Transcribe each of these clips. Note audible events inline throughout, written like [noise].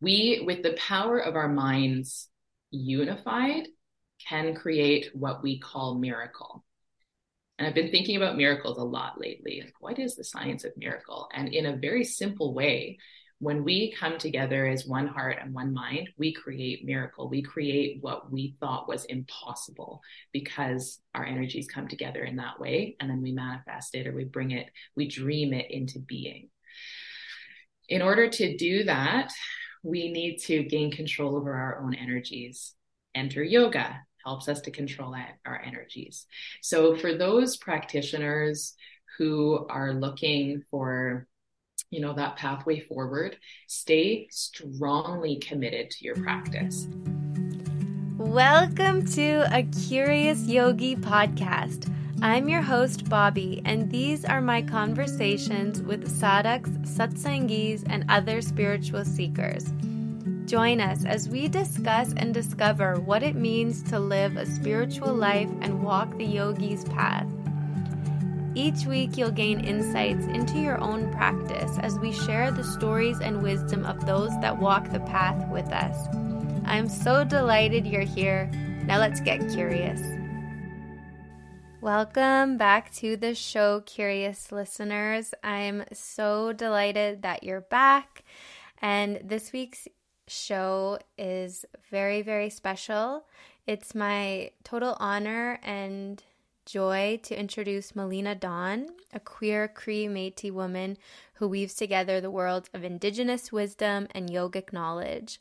we, with the power of our minds unified, can create what we call miracle. And I've been thinking about miracles a lot lately. Like, what is the science of miracle? And in a very simple way, when we come together as one heart and one mind, we create miracle. We create what we thought was impossible because our energies come together in that way. And then we manifest it or we bring it, we dream it into being. In order to do that, we need to gain control over our own energies. Enter yoga helps us to control our energies. So for those practitioners who are looking for you know that pathway forward stay strongly committed to your practice welcome to a curious yogi podcast i'm your host Bobbi and these are my conversations with sadhaks satsangis and other spiritual seekers Join us as we discuss and discover what it means to live a spiritual life and walk the yogi's path. Each week, you'll gain insights into your own practice as we share the stories and wisdom of those that walk the path with us. I'm so delighted you're here. Now, let's get curious. Welcome back to the show, curious listeners. I'm so delighted that you're back. And this week's show is very, very special. It's my total honor and joy to introduce Malina Dawn, a queer Cree Metis woman who weaves together the worlds of Indigenous wisdom and yogic knowledge.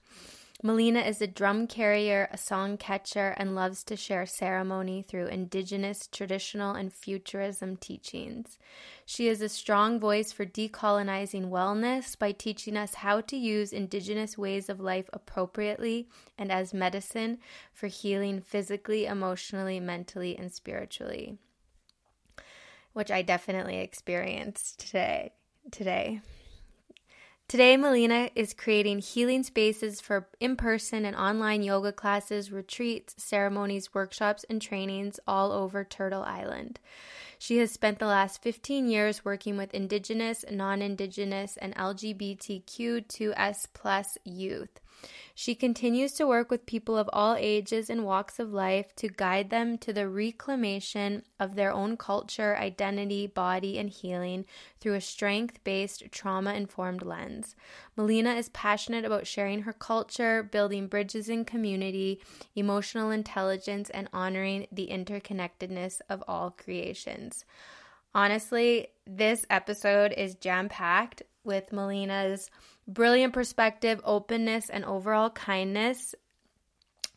Malina is a drum carrier, a song catcher, and loves to share ceremony through Indigenous, traditional, and futurism teachings. She is a strong voice for decolonizing wellness by teaching us how to use Indigenous ways of life appropriately and as medicine for healing physically, emotionally, mentally, and spiritually, which I definitely experienced today. Today. Today, Malina is creating healing spaces for in person and online yoga classes, retreats, ceremonies, workshops, and trainings all over Turtle Island. She has spent the last 15 years working with Indigenous, non Indigenous, and LGBTQ2S plus youth. She continues to work with people of all ages and walks of life to guide them to the reclamation of their own culture, identity, body, and healing through a strength based, trauma informed lens. Malina is passionate about sharing her culture, building bridges in community, emotional intelligence, and honoring the interconnectedness of all creations. Honestly, this episode is jam packed with Malina's brilliant perspective, openness, and overall kindness.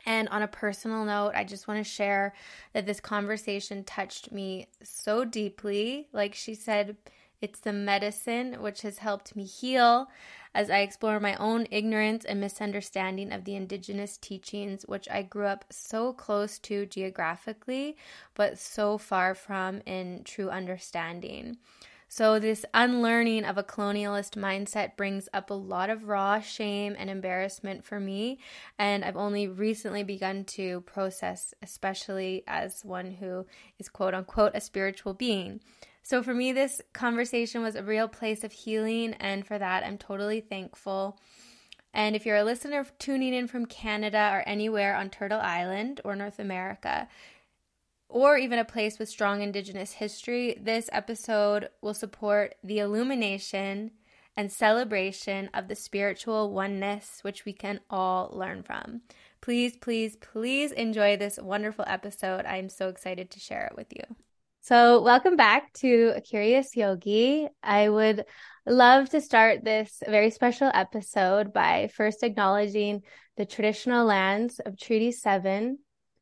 And on a personal note, I just want to share that this conversation touched me so deeply. Like she said, it's the medicine which has helped me heal as I explore my own ignorance and misunderstanding of the indigenous teachings, which I grew up so close to geographically, but so far from in true understanding. So, this unlearning of a colonialist mindset brings up a lot of raw shame and embarrassment for me. And I've only recently begun to process, especially as one who is quote unquote a spiritual being. So, for me, this conversation was a real place of healing. And for that, I'm totally thankful. And if you're a listener tuning in from Canada or anywhere on Turtle Island or North America, or even a place with strong Indigenous history, this episode will support the illumination and celebration of the spiritual oneness which we can all learn from. Please, please, please enjoy this wonderful episode. I'm so excited to share it with you. So, welcome back to A Curious Yogi. I would love to start this very special episode by first acknowledging the traditional lands of Treaty 7,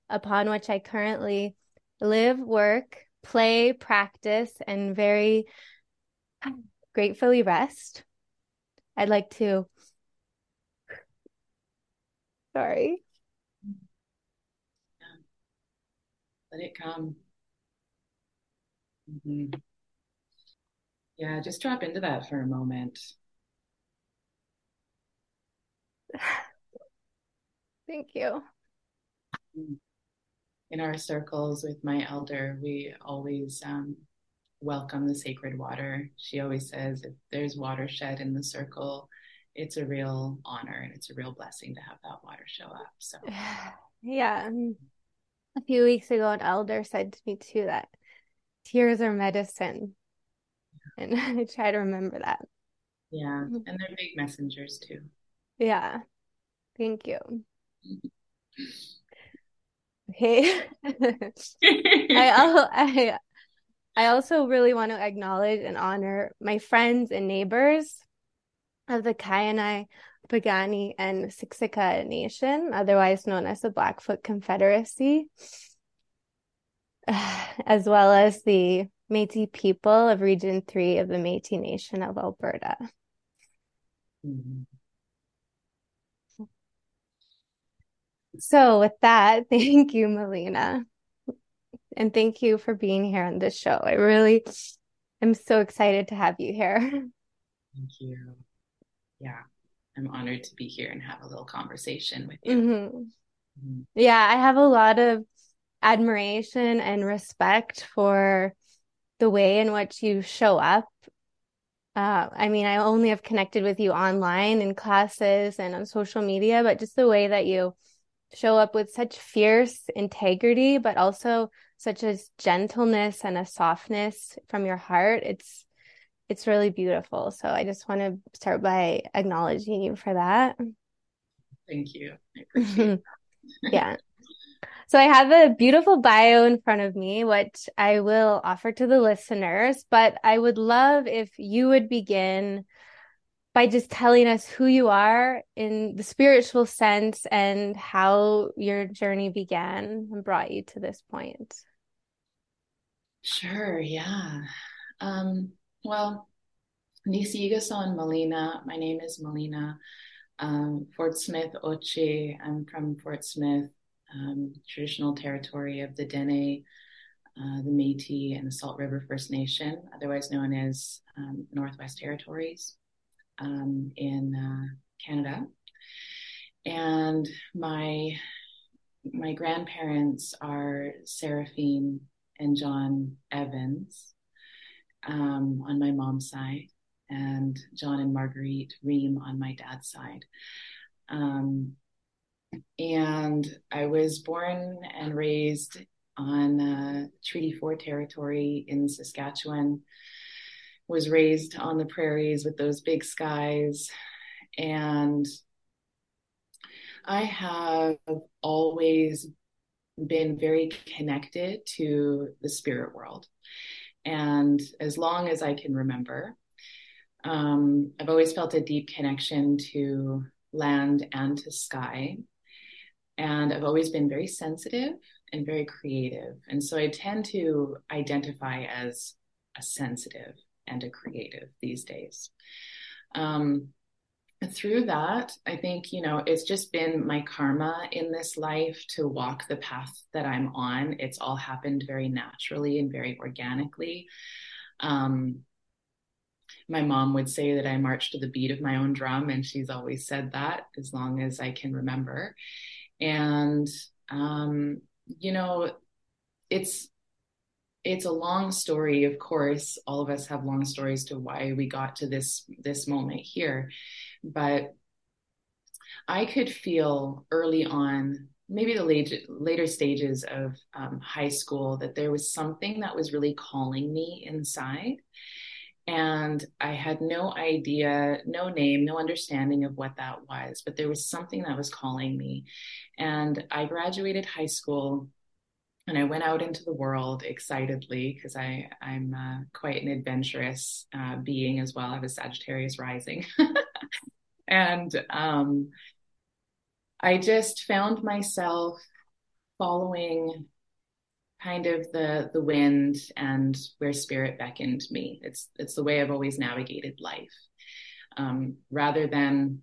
upon which I currently live, work, play, practice, and very gratefully rest. I'd like to. Sorry. Let it come. Mm-hmm. Yeah, just drop into that for a moment. [sighs] Thank you. Mm in our circles with my elder, we always um, welcome the sacred water. She always says if there's watershed in the circle, it's a real honor and it's a real blessing to have that water show up. So, [sighs] yeah. A few weeks ago, an elder said to me too that tears are medicine. And [laughs] I try to remember that. Yeah. And they're big messengers too. Yeah. Thank you. [laughs] Okay. I, [laughs] I I also really want to acknowledge and honor my friends and neighbors of the Kainai, Piikani, and Siksika Nation, otherwise known as the Blackfoot Confederacy, [sighs] as well as the Métis people of Region 3 of the Métis Nation of Alberta. Mm-hmm. So, with that, [laughs] thank you, Malina. And thank you for being here on this show. I really am so excited to have you here. [laughs] Thank you. Yeah, I'm honored to be here and have a little conversation with you. Mm-hmm. Mm-hmm. Yeah, I have a lot of admiration and respect for the way in which you show up. Uh, I mean, I only have connected with you online in classes and on social media, but just the way that you show up with such fierce integrity, but also such as gentleness and a softness from your heart. It's it's really beautiful. So I just want to start by acknowledging you for that. Thank you. [laughs] Yeah. So I have a beautiful bio in front of me, which I will offer to the listeners, but I would love if you would begin by just telling us who you are in the spiritual sense and how your journey began and brought you to this point. Sure, yeah. Um, well, Nisigason Malina. My name is Malina. Um, Fort Smith Oche. I'm from Fort Smith, um, traditional territory of the Dene, uh, the Métis, and the Salt River First Nation, otherwise known as um, Northwest Territories um, in uh, Canada. And my my grandparents are Seraphine and John Evans um, on my mom's side, and John and Marguerite Ream on my dad's side. Um, and I was born and raised on uh, Treaty 4 territory in Saskatchewan was raised on the prairies with those big skies. And I have always been very connected to the spirit world. And as long as I can remember, um, I've always felt a deep connection to land and to sky. And I've always been very sensitive and very creative. And so I tend to identify as a sensitive and a creative these days. Um, through that, I think, you know, it's just been my karma in this life to walk the path that I'm on. It's all happened very naturally and very organically. Um, my mom would say that I march to the beat of my own drum, and she's always said that as long as I can remember. And, um, you know, it's it's a long story. Of course all of us have long stories to why we got to this this moment here. But i could feel early on maybe the late, later stages of um, high school that there was something that was really calling me inside. And i had no idea no name no understanding of what that was but there was something that was calling me. And i graduated high school and I went out into the world excitedly because I I'm uh, quite an adventurous uh, being as well. I have a Sagittarius rising, [laughs] and um, I just found myself following kind of the the wind and where spirit beckoned me. It's it's the way I've always navigated life, um, rather than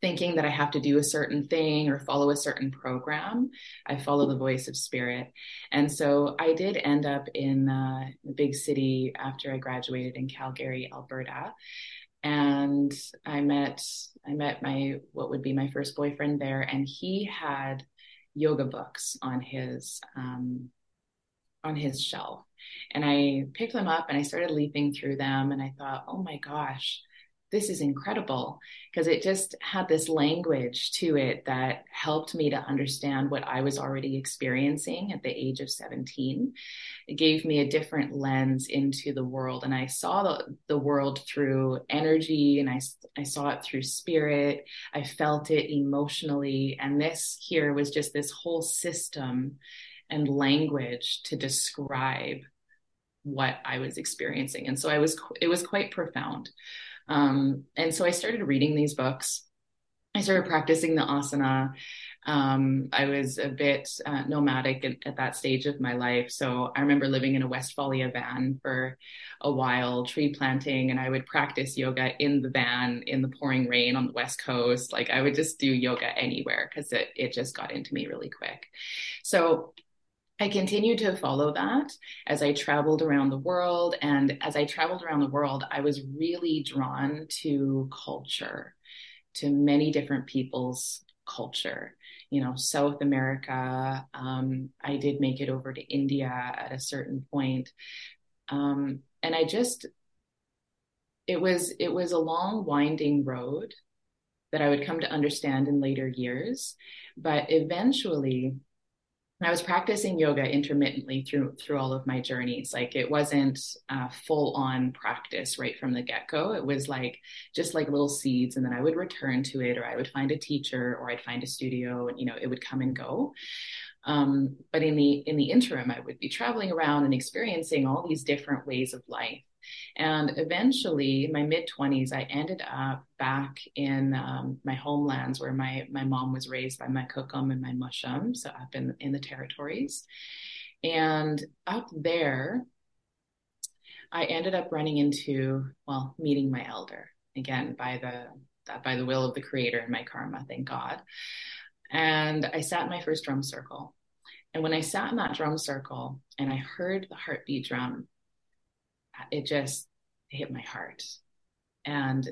thinking that I have to do a certain thing or follow a certain program. I follow the voice of spirit. And so I did end up in uh, a big city after I graduated in Calgary, Alberta. And I met I met my what would be my first boyfriend there, and he had yoga books on his um, on his shelf. And I picked them up and I started leafing through them, and I thought, oh my gosh, this is incredible because it just had this language to it that helped me to understand what I was already experiencing at the age of 17. It gave me a different lens into the world, and I saw the, the world through energy and I, I saw it through spirit. I felt it emotionally. And this here was just this whole system and language to describe what I was experiencing. And so I was, it was quite profound. Um, and so I started reading these books. I started practicing the asana. Um, I was a bit uh, nomadic at, at, that stage of my life. So I remember living in a Westfalia van for a while, tree planting, and I would practice yoga in the van in the pouring rain on the West Coast. Like I would just do yoga anywhere because it, it just got into me really quick. So I continued to follow that as I traveled around the world. And as I traveled around the world, I was really drawn to culture, to many different people's culture. You know, South America. Um, I did make it over to India at a certain point. Um, and I just, it was, it was a long, winding road that I would come to understand in later years. But eventually, I was practicing yoga intermittently through through all of my journeys. Like it wasn't full on practice right from the get go. It was like just like little seeds, and then I would return to it, or I would find a teacher, or I'd find a studio, and you know it would come and go. Um, but in the in the interim, I would be traveling around and experiencing all these different ways of life. And eventually, my mid 20s, I ended up back in um, my homelands where my, my mom was raised by my kukum and my mushum, so up in, in the territories. And up there, I ended up running into, well, meeting my elder again by the by the will of the creator and my karma, thank God. And I sat in my first drum circle. And when I sat in that drum circle and I heard the heartbeat drum, it just hit my heart. And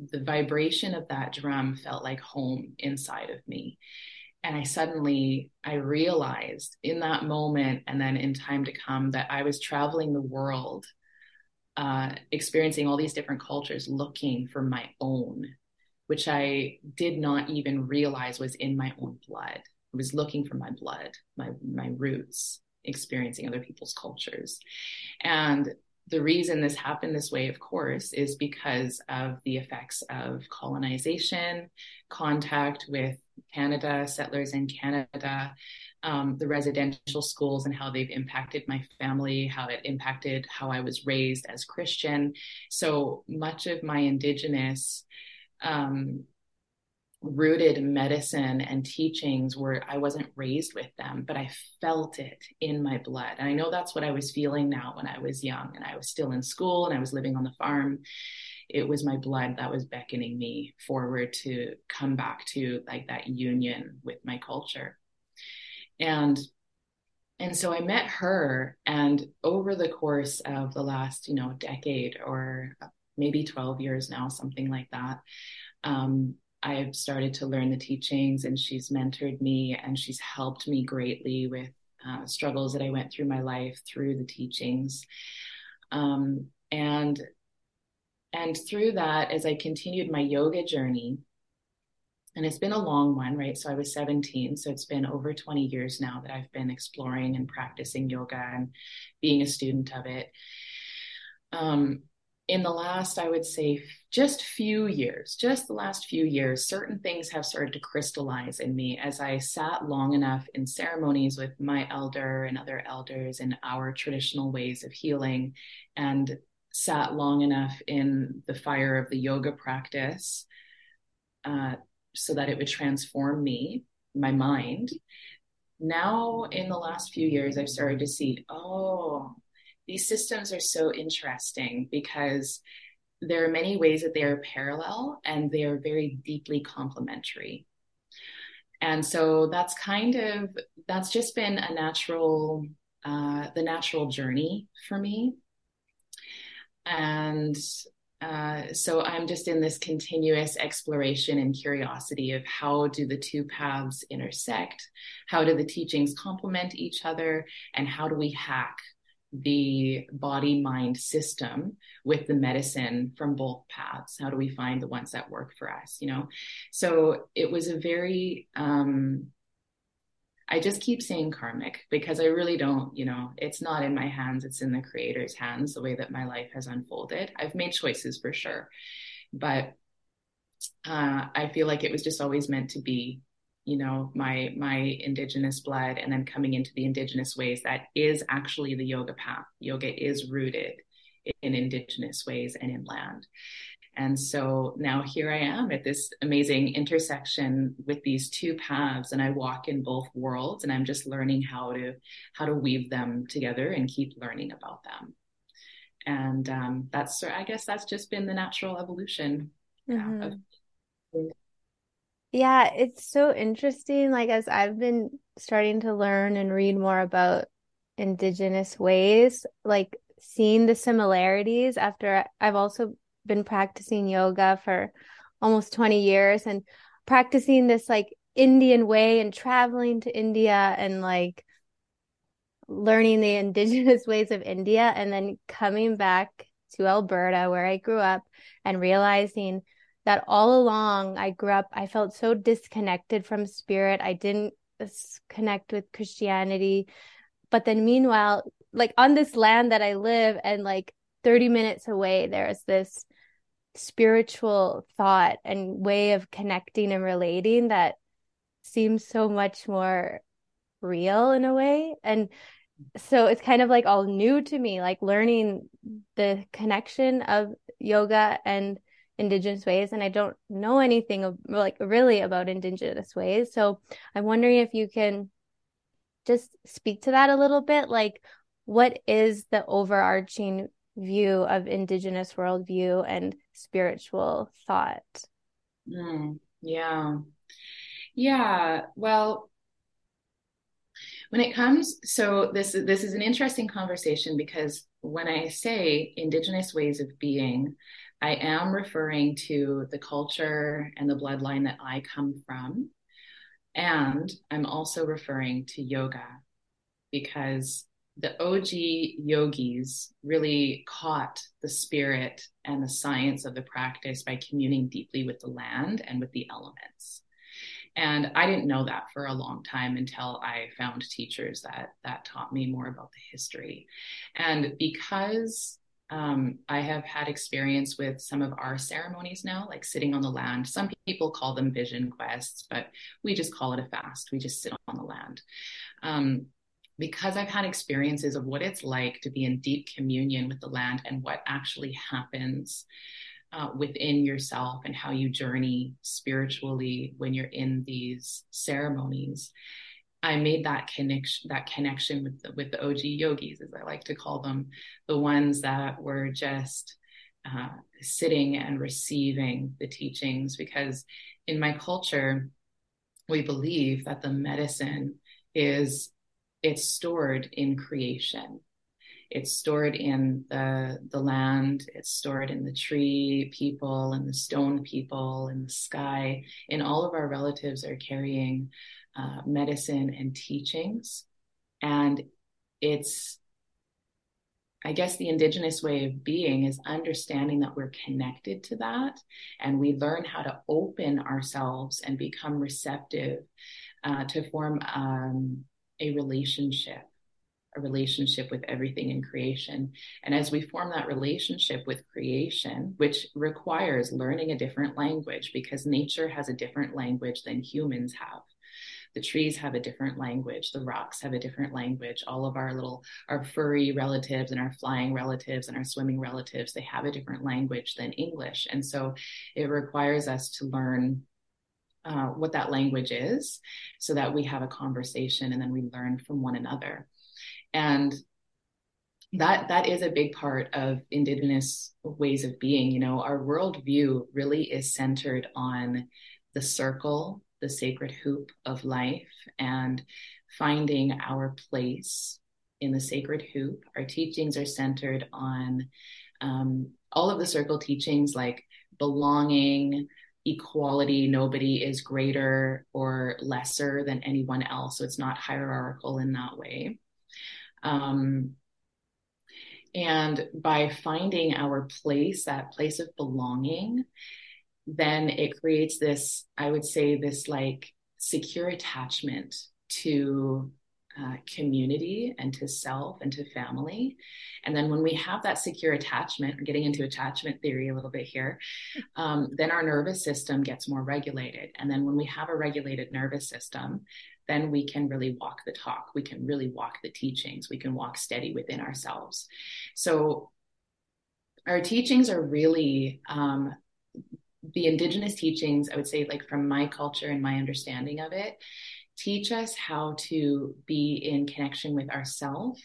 the vibration of that drum felt like home inside of me. And I suddenly I realized in that moment and then in time to come that I was traveling the world, uh, experiencing all these different cultures, looking for my own, which I did not even realize was in my own blood. I was looking for my blood, my my roots, experiencing other people's cultures. And the reason this happened this way, of course, is because of the effects of colonization, contact with Canada, settlers in Canada, um, the residential schools and how they've impacted my family, how it impacted how I was raised as Christian. So much of my Indigenous um, rooted medicine and teachings where I wasn't raised with them, but I felt it in my blood. And I know that's what I was feeling now when I was young and I was still in school and I was living on the farm. It was my blood that was beckoning me forward to come back to like that union with my culture. And and so I met her and over the course of the last, you know, decade or maybe 12 years now, something like that, um, I've started to learn the teachings and she's mentored me and she's helped me greatly with uh, struggles that I went through my life through the teachings. Um, and and through that, as I continued my yoga journey, and it's been a long one, right? So I was 17, so it's been over 20 years now that I've been exploring and practicing yoga and being a student of it. Um, in the last, I would say, just few years, just the last few years, certain things have started to crystallize in me as I sat long enough in ceremonies with my elder and other elders in our traditional ways of healing and sat long enough in the fire of the yoga practice uh, so that it would transform me, my mind. Now, in the last few years, I've started to see, oh, these systems are so interesting because there are many ways that they are parallel and they are very deeply complementary. And so that's kind of that's just been a natural uh, the natural journey for me. And uh, so I'm just in this continuous exploration and curiosity of how do the two paths intersect? How do the teachings complement each other? And how do we hack the body mind system with the medicine from both paths how do we find the ones that work for us you know so it was a very um I just keep saying karmic because I really don't, you know, it's not in my hands, it's in the creator's hands, the way that my life has unfolded. I've made choices for sure, but uh, I feel like it was just always meant to be you know my my indigenous blood and then coming into the indigenous ways that is actually the yoga path. Yoga is rooted in indigenous ways and in land. And so now here i am at this amazing intersection with these two paths and i walk in both worlds and i'm just learning how to how to weave them together and keep learning about them. And um, that's i guess that's just been the natural evolution mm-hmm. of yeah, it's so interesting. Like, as I've been starting to learn and read more about indigenous ways, like seeing the similarities after I've also been practicing yoga for almost 20 years and practicing this like Indian way and traveling to India and like learning the [laughs] indigenous ways of India and then coming back to Alberta where I grew up and realizing that all along I grew up, I felt so disconnected from spirit. I didn't connect with Christianity. But then meanwhile, like on this land that I live and like 30 minutes away, there's this spiritual thought and way of connecting and relating that seems so much more real in a way. And so it's kind of like all new to me, like learning the connection of yoga and indigenous ways and i don't know anything of, like really about indigenous ways. So i'm wondering if you can just speak to that a little bit like what is the overarching view of indigenous worldview and spiritual thought? Mm, yeah. Yeah well when it comes so this this is an interesting conversation because when i say indigenous ways of being I am referring to the culture and the bloodline that I come from. And I'm also referring to yoga because the OG yogis really caught the spirit and the science of the practice by communing deeply with the land and with the elements. And I didn't know that for a long time until I found teachers that that taught me more about the history. And because um, I have had experience with some of our ceremonies now, like sitting on the land. Some people call them vision quests, but we just call it a fast. We just sit on the land. Um, because I've had experiences of what it's like to be in deep communion with the land and what actually happens uh, within yourself and how you journey spiritually when you're in these ceremonies. I made that connection that connection with the, with the OG yogis, as I like to call them, the ones that were just uh, sitting and receiving the teachings. Because in my culture, we believe that the medicine is it's stored in creation. It's stored in the the land. It's stored in the tree people and the stone people and the sky. And all of our relatives are carrying uh, medicine and teachings. And it's, I guess, the indigenous way of being is understanding that we're connected to that and we learn how to open ourselves and become receptive uh, to form um, a relationship a relationship with everything in creation. And as we form that relationship with creation, which requires learning a different language because nature has a different language than humans have. The trees have a different language. The rocks have a different language. All of our little our furry relatives and our flying relatives and our swimming relatives they have a different language than english. And so it requires us to learn uh, what that language is so that we have a conversation and then we learn from one another and that that is a big part of indigenous ways of being you know our worldview really is centered on the circle the sacred hoop of life and finding our place in the sacred hoop. Our teachings are centered on um, all of the circle teachings like belonging, equality, nobody is greater or lesser than anyone else. So it's not hierarchical in that way. Um, And by finding our place, that place of belonging, then it creates this, I would say, this like secure attachment to uh, community and to self and to family. And then when we have that secure attachment, getting into attachment theory a little bit here, um, then our nervous system gets more regulated. And then when we have a regulated nervous system, then we can really walk the talk. We can really walk the teachings. We can walk steady within ourselves. So our teachings are really um, the indigenous teachings, I would say, like from my culture and my understanding of it, teach us how to be in connection with ourselves,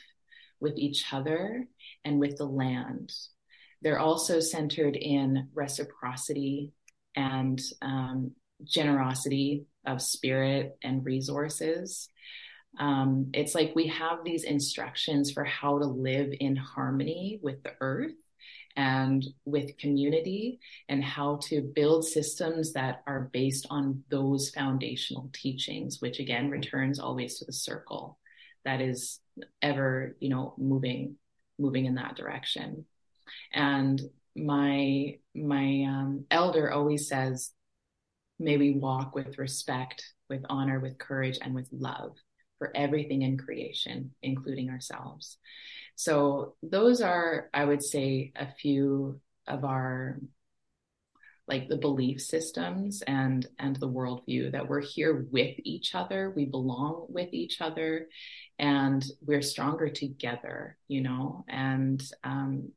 with each other, and with the land. They're also centered in reciprocity and um, generosity of spirit and resources. Um, it's like we have these instructions for how to live in harmony with the earth and with community and how to build systems that are based on those foundational teachings which again returns always to the circle that is ever you know moving moving in that direction and my my um, elder always says may we walk with respect with honor with courage and with love for everything in creation including ourselves. So those are, I would say, a few of our like the belief systems and and the worldview that we're here with each other. We belong with each other and we're stronger together you know? And um,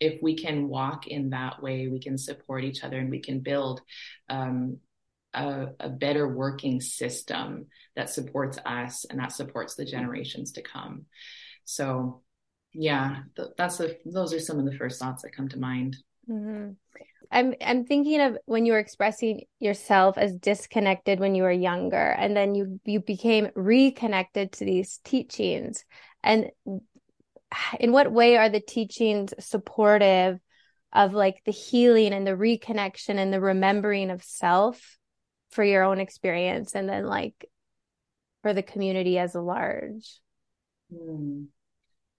if we can walk in that way we can support each other and we can build um, a, a, better working system that supports us and that supports the generations to come. So yeah th- that's the those are some of the first thoughts that come to mind. Mm-hmm. i'm i'm thinking of when you were expressing yourself as disconnected when you were younger and then you you became reconnected to these teachings. And in what way are the teachings supportive of like the healing and the reconnection and the remembering of self for your own experience and then like for the community as a large mm.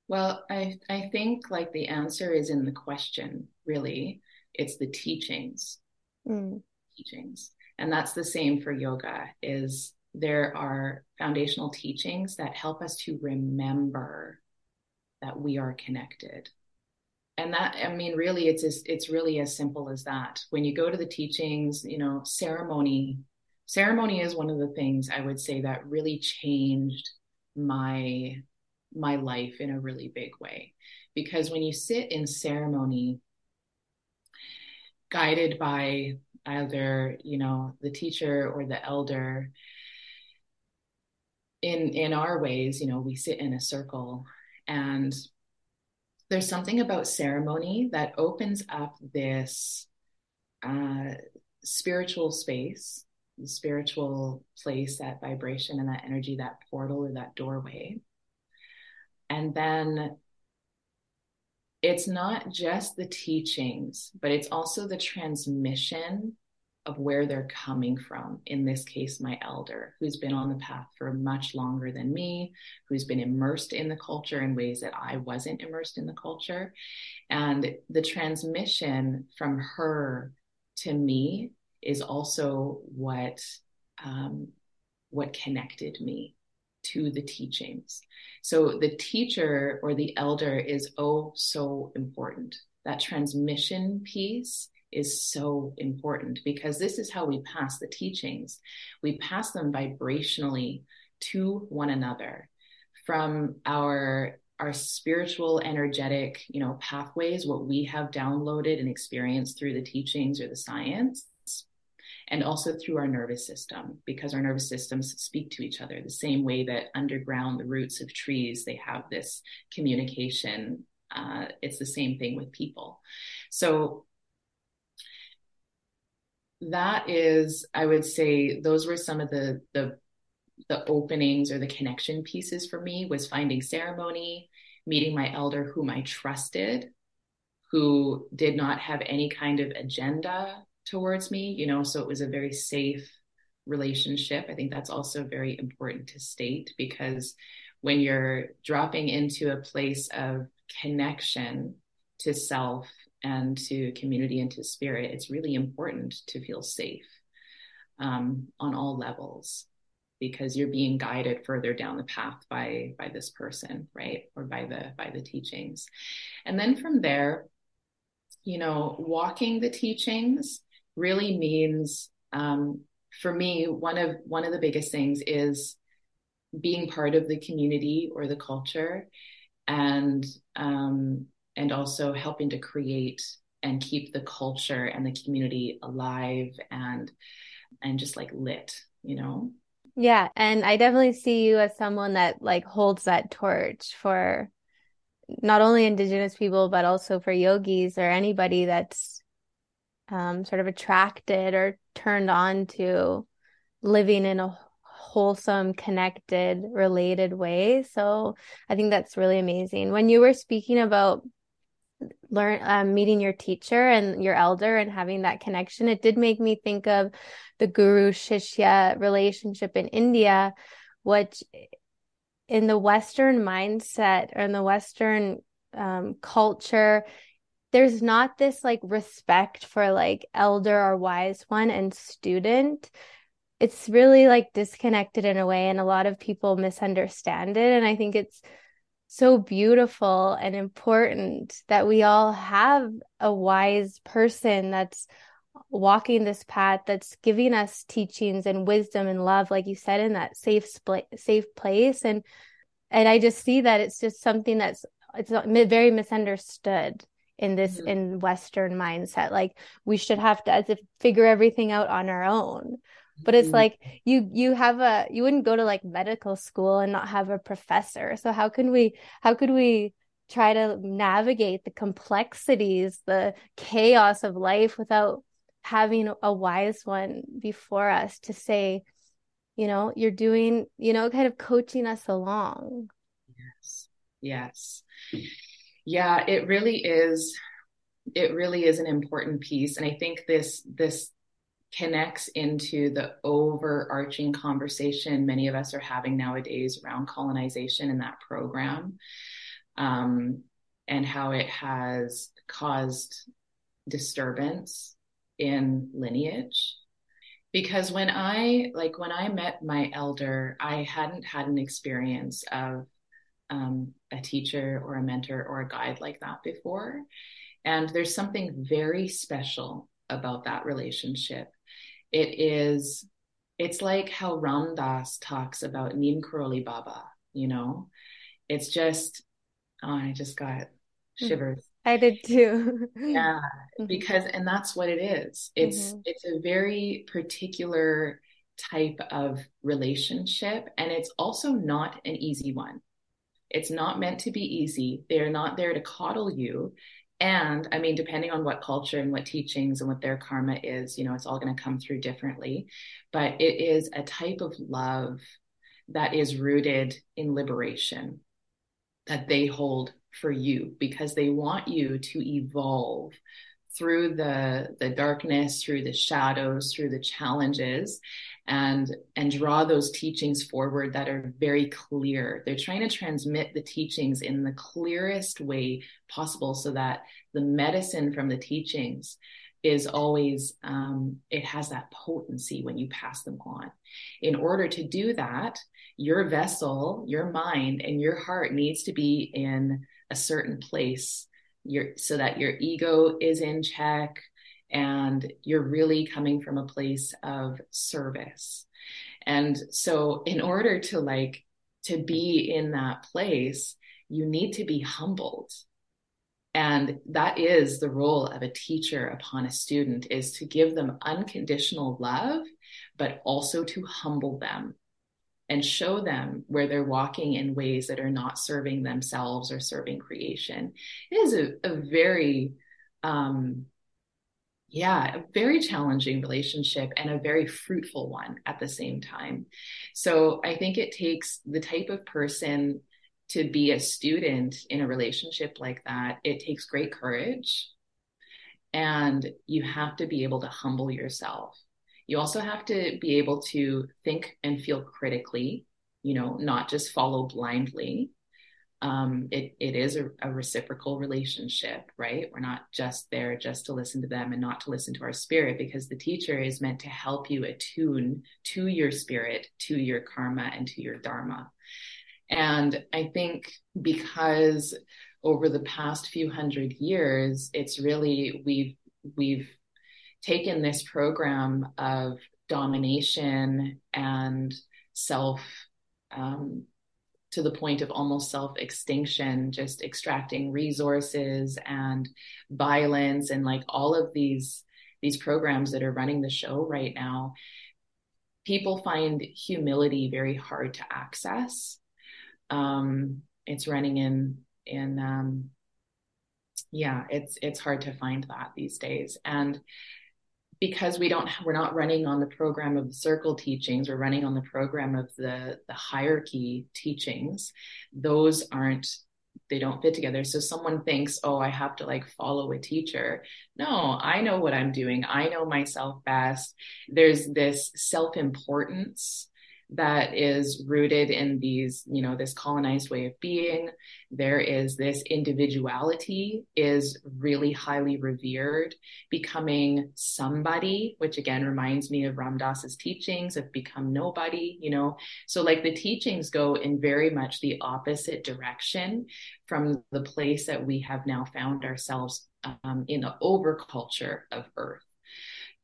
Well, I, I think like the answer is in the question, really. It's the teachings. Mm. Teachings. And that's the same for yoga is there are foundational teachings that help us to remember that we are connected. And that, I mean, really, it's as, it's really as simple as that. When you go to the teachings, you know, ceremony, ceremony is one of the things I would say that really changed my my life in a really big way. Because when you sit in ceremony, guided by either, you know, the teacher or the elder, in in our ways, you know, we sit in a circle and there's something about ceremony that opens up this uh, spiritual space, the spiritual place, that vibration and that energy, that portal or that doorway. And then it's not just the teachings, but it's also the transmission of where they're coming from. In this case, my elder, who's been on the path for much longer than me, who's been immersed in the culture in ways that I wasn't immersed in the culture. And the transmission from her to me is also what um, what connected me to the teachings. So the teacher or the elder is oh so important. That transmission piece is so important because this is how we pass the teachings. We pass them vibrationally to one another from our our spiritual energetic you know pathways what we have downloaded and experienced through the teachings or the science and also through our nervous system because our nervous systems speak to each other the same way that underground the roots of trees they have this communication uh, it's the same thing with people so that is i would say those were some of the the the openings or the connection pieces for me was finding ceremony meeting my elder whom i trusted who did not have any kind of agenda towards me, you know, so it was a very safe relationship. I think that's also very important to state because when you're dropping into a place of connection to self and to community and to spirit, it's really important to feel safe um, on all levels because you're being guided further down the path by by this person right? Or by the by the teachings. And then from there you know walking the teachings really means um, for me one of one of the biggest things is being part of the community or the culture and um, and also helping to create and keep the culture and the community alive and and just like lit you know? Yeah and i definitely see you as someone that like holds that torch for not only indigenous people but also for yogis or anybody that's um, sort of attracted or turned on to living in a wholesome connected related way. So i think that's really amazing. When you were speaking about learn um, meeting your teacher and your elder and having that connection. It did make me think of the guru shishya relationship in india which in the western mindset or in the western um, culture there's not this like respect for like elder or wise one and student. It's really like disconnected in a way and a lot of people misunderstand it. And i think it's so beautiful and important that we all have a wise person that's walking this path that's giving us teachings and wisdom and love like you said in that safe safe place. And and I just see that it's just something that's it's very misunderstood in this mm-hmm. in western mindset. Like we should have to as if figure everything out on our own but it's mm-hmm. like you you have a you wouldn't go to like medical school and not have a professor. So how can we how could we try to navigate the complexities the chaos of life without having a wise one before us to say you know you're doing you know kind of coaching us along yes. Yes. Yeah it really is it really is an important piece. And i think this this connects into the overarching conversation many of us are having nowadays around colonization in that program um, and how it has caused disturbance in lineage. Because when i like when i met my elder i hadn't had an experience of um, a teacher or a mentor or a guide like that before. And there's something very special about that relationship it is it's like how Ram Dass talks about Neem Karoli Baba, you know? It's just oh, I just got mm-hmm. shivers. I did too. [laughs] yeah, because and that's what it is. It's mm-hmm. it's a very particular type of relationship and it's also not an easy one. It's not meant to be easy. They're not there to coddle you. And I mean, depending on what culture and what teachings and what their karma is, you know, it's all going to come through differently. But it is a type of love that is rooted in liberation that they hold for you because they want you to evolve through the the darkness through the shadows through the challenges and and draw those teachings forward that are very clear. They're trying to transmit the teachings in the clearest way possible so that the medicine from the teachings is always um, it has that potency when you pass them on. In order to do that your vessel your mind and your heart needs to be in a certain place. Your so that your ego is in check and you're really coming from a place of service. And so in order to like to be in that place, you need to be humbled. And that is the role of a teacher upon a student is to give them unconditional love, but also to humble them and show them where they're walking in ways that are not serving themselves or serving creation. It is a, a very um, yeah, a very challenging relationship and a very fruitful one at the same time. So I think it takes the type of person to be a student in a relationship like that. It takes great courage and you have to be able to humble yourself. You also have to be able to think and feel critically you know, not just follow blindly. Um, it, it is a, a reciprocal relationship, right? We're not just there just to listen to them and not to listen to our spirit because the teacher is meant to help you attune to your spirit, to your karma, and to your dharma. And I think because over the past few hundred years, it's really we've we've taken this program of domination and self um, to the point of almost self extinction, just extracting resources and violence and like all of these these programs that are running the show right now. People find humility very hard to access. Um, it's running in in um, yeah, it's it's hard to find that these days, and because we don't we're not running on the program of the circle teachings we're running on the program of the the hierarchy teachings. Those aren't they don't fit together. So someone thinks oh i have to like follow a teacher. No i know what i'm doing. I know myself best. There's this self-importance that is rooted in these, you know, this colonized way of being. There is this individuality is really highly revered, becoming somebody, which again reminds me of Ram Dass's teachings of become nobody, you know. So like the teachings go in very much the opposite direction from the place that we have now found ourselves um, in the overculture of earth.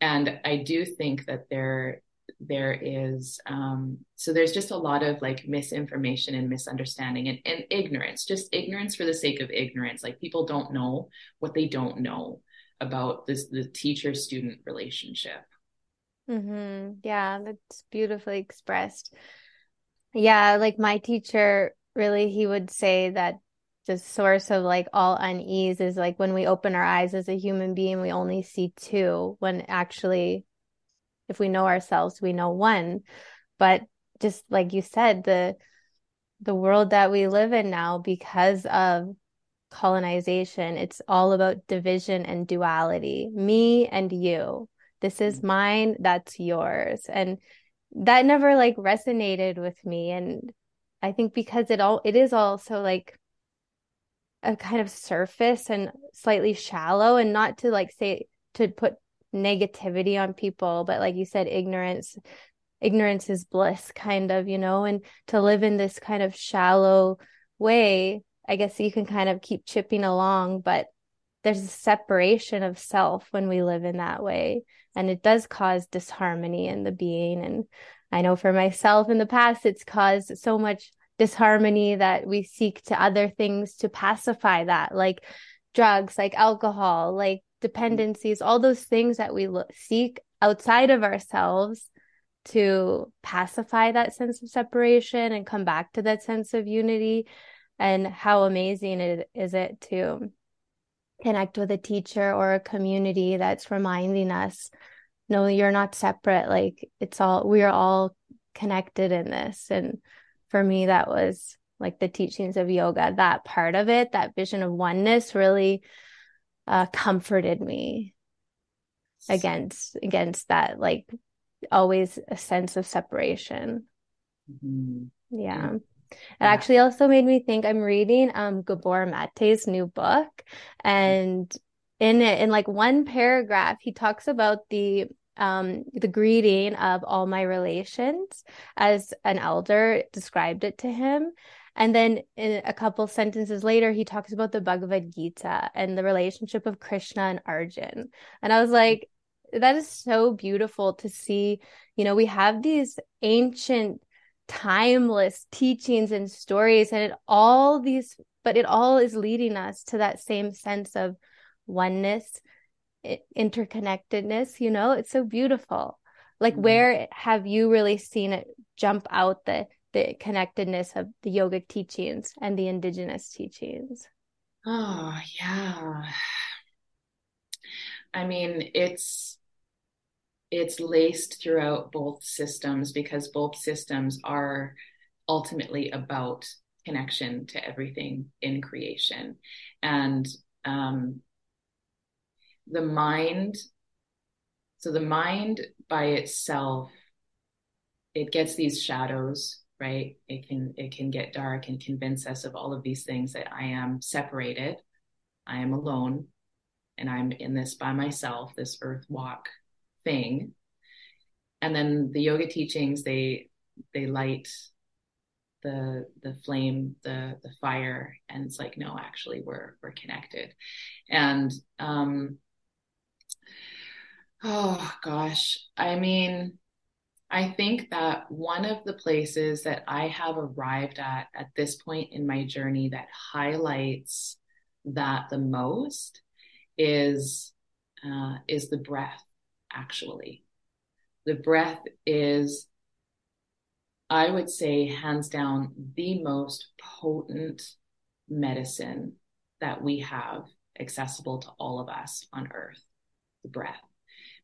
And I do think that there there is um, so there's just a lot of like misinformation and misunderstanding and, and ignorance just ignorance for the sake of ignorance. Like people don't know what they don't know about this the teacher student relationship. Mm-hmm. yeah that's beautifully expressed. Yeah like my teacher really he would say that the source of like all unease is like when we open our eyes as a human being we only see two when actually if we know ourselves we know one. But just like you said the the world that we live in now because of colonization it's all about division and duality. Me and you. This is mm-hmm. mine that's yours. And that never like resonated with me. And i think because it all it is also like a kind of surface and slightly shallow and not to like say to put negativity on people but like you said ignorance ignorance is bliss kind of you know and to live in this kind of shallow way i guess you can kind of keep chipping along but there's a separation of self when we live in that way and it does cause disharmony in the being and i know for myself in the past it's caused so much disharmony that we seek to other things to pacify that like drugs like alcohol like dependencies, all those things that we seek outside of ourselves to pacify that sense of separation and come back to that sense of unity. And how amazing it is it to connect with a teacher or a community that's reminding us, no, you're not separate. Like it's all, we are all connected in this. And for me, that was like the teachings of yoga, that part of it, that vision of oneness really uh, comforted me against against that like always a sense of separation mm-hmm. yeah it yeah. actually also made me think i'm reading um gabor mate's new book and in it in like one paragraph he talks about the um the greeting of all my relations as an elder described it to him and then in a couple sentences later, he talks about the Bhagavad Gita and the relationship of Krishna and Arjun. And I was like, that is so beautiful to see. You know, we have these ancient, timeless teachings and stories, and it all these, but it all is leading us to that same sense of oneness, interconnectedness. You know, it's so beautiful. Like, mm-hmm. where have you really seen it jump out the the connectedness of the yogic teachings and the indigenous teachings? Oh, yeah. I mean, it's it's laced throughout both systems because both systems are ultimately about connection to everything in creation and um, the mind so the mind by itself it gets these shadows right? It can it can get dark and convince us of all of these things that I am separated, I am alone, and I'm in this by myself, this earth walk thing. And then the yoga teachings, they they light the the flame, the the fire, and it's like, no, actually we're we're connected. And um oh gosh, I mean I think that one of the places that I have arrived at at this point in my journey that highlights that the most is uh, is the breath. Actually, the breath is, I would say, hands down, the most potent medicine that we have accessible to all of us on Earth. The breath